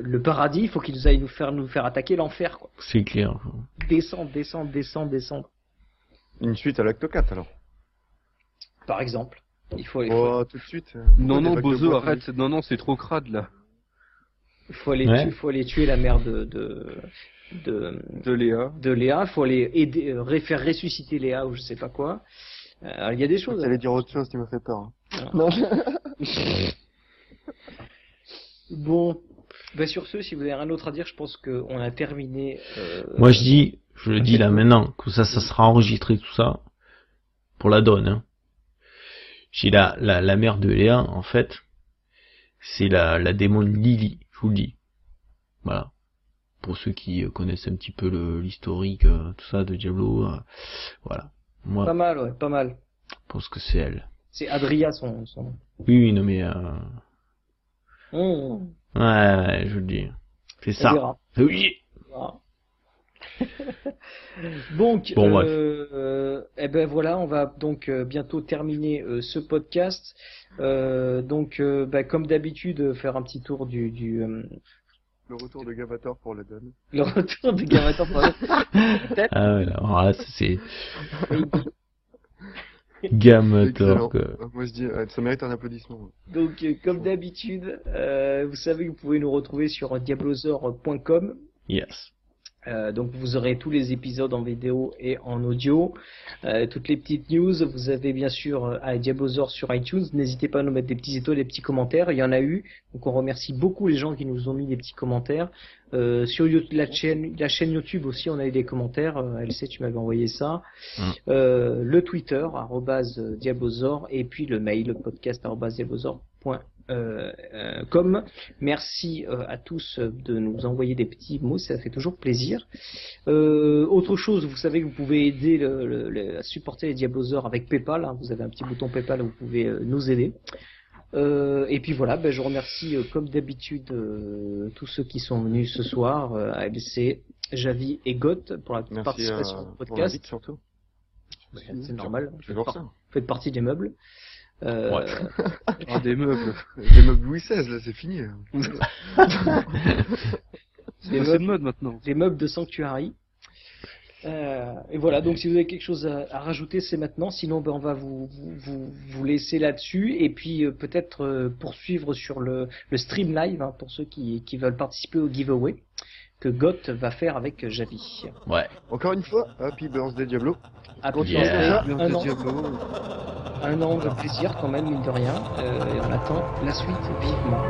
le paradis, il faut qu'ils aillent nous faire, nous faire attaquer l'enfer, quoi. c'est clair. descendre, descendre, descendre, descendre. Une suite à l'acte 4 alors. Par exemple. Il faut, il faut, Oh, tout de suite. Non, non, Bozo, arrête. Non, non, c'est trop crade, là. il faut aller, Ouais. tuer, faut aller tuer la mère de, de, de, De Léa. de Léa. Il faut aller aider, euh, faire ressusciter Léa ou je sais pas quoi. Euh, il y a des choses. J'allais dire autre chose, tu m'as fait peur. hein. Non. Bon, bah sur ce, si vous avez rien d'autre à dire, je pense qu'on a terminé. euh, Moi je dis, je le dis là maintenant, que ça, ça sera enregistré tout ça, pour la donne. Hein. J'ai la, la, la mère de Léa, en fait, c'est la, la démon Lily, je vous le dis. Voilà. Pour ceux qui euh, connaissent un petit peu le- l'historique, tout ça de Diablo, euh, voilà. Moi, Pas mal, ouais, pas mal. je pense que c'est elle. C'est Adria son, son nom. Oui, oui, non mais, euh, Mmh, ouais, ouais, je vous le dis. C'est ça. Oui. Donc, Bon, bref. euh, euh, eh ben voilà, on va donc euh, bientôt terminer euh, ce podcast. Euh, donc, bah, comme d'habitude, faire un petit tour du, du Le retour de Gavator pour la donne. le retour de Gamator peut-être. Ah ouais, là, alors là, c'est Gamator. Euh, Moi je dis, euh, ça mérite un applaudissement. Donc, euh, comme d'habitude, euh, vous savez que vous pouvez nous retrouver sur diablosor.com. Yes. Euh, donc vous aurez tous les épisodes en vidéo et en audio, Euh, toutes les petites news. Vous avez bien sûr euh, à Diablozor sur iTunes. N'hésitez pas à nous mettre des petits étoiles, des petits commentaires. Il y en a eu, donc on remercie beaucoup les gens qui nous ont mis des petits commentaires. Euh, sur YouTube- la chaîne, la chaîne YouTube aussi, on a eu des commentaires. Euh, LC, tu m'avais envoyé ça. Mm. Euh, le Twitter arrobase, Diablozor et puis le mail podcast arobase diablozor.com. Euh, euh, comme merci euh, à tous euh, de nous envoyer des petits mots, ça fait toujours plaisir. Euh, autre chose, vous savez que vous pouvez aider le, le- le- à supporter les Diablosaures avec PayPal. hein. vous avez un petit bouton PayPal où vous pouvez nous aider. Euh, et puis voilà, ben, je remercie comme d'habitude tous ceux qui sont venus ce soir, ALC, Javi et Goth pour la Merci participation au podcast. surtout. C'est normal, vous faites partie des meubles. Euh, Ouais. Ah, des meubles. Des meubles Louis XVI, là, c'est fini. des C'est meubles de mode maintenant. les meubles de Sanctuary. Euh, et voilà, donc si vous avez quelque chose à, à rajouter, c'est maintenant. Sinon, ben, on va vous, vous, vous, laisser là-dessus. Et puis, euh, peut-être euh, poursuivre sur le, le stream live, hein, pour ceux qui, qui veulent participer au giveaway, que Goth va faire avec Javi. Ouais. Encore une fois, Happy Birthday Diablo. À Yeah. un, an, un an de plaisir quand même, mine de rien. Euh, et on attend la suite vivement.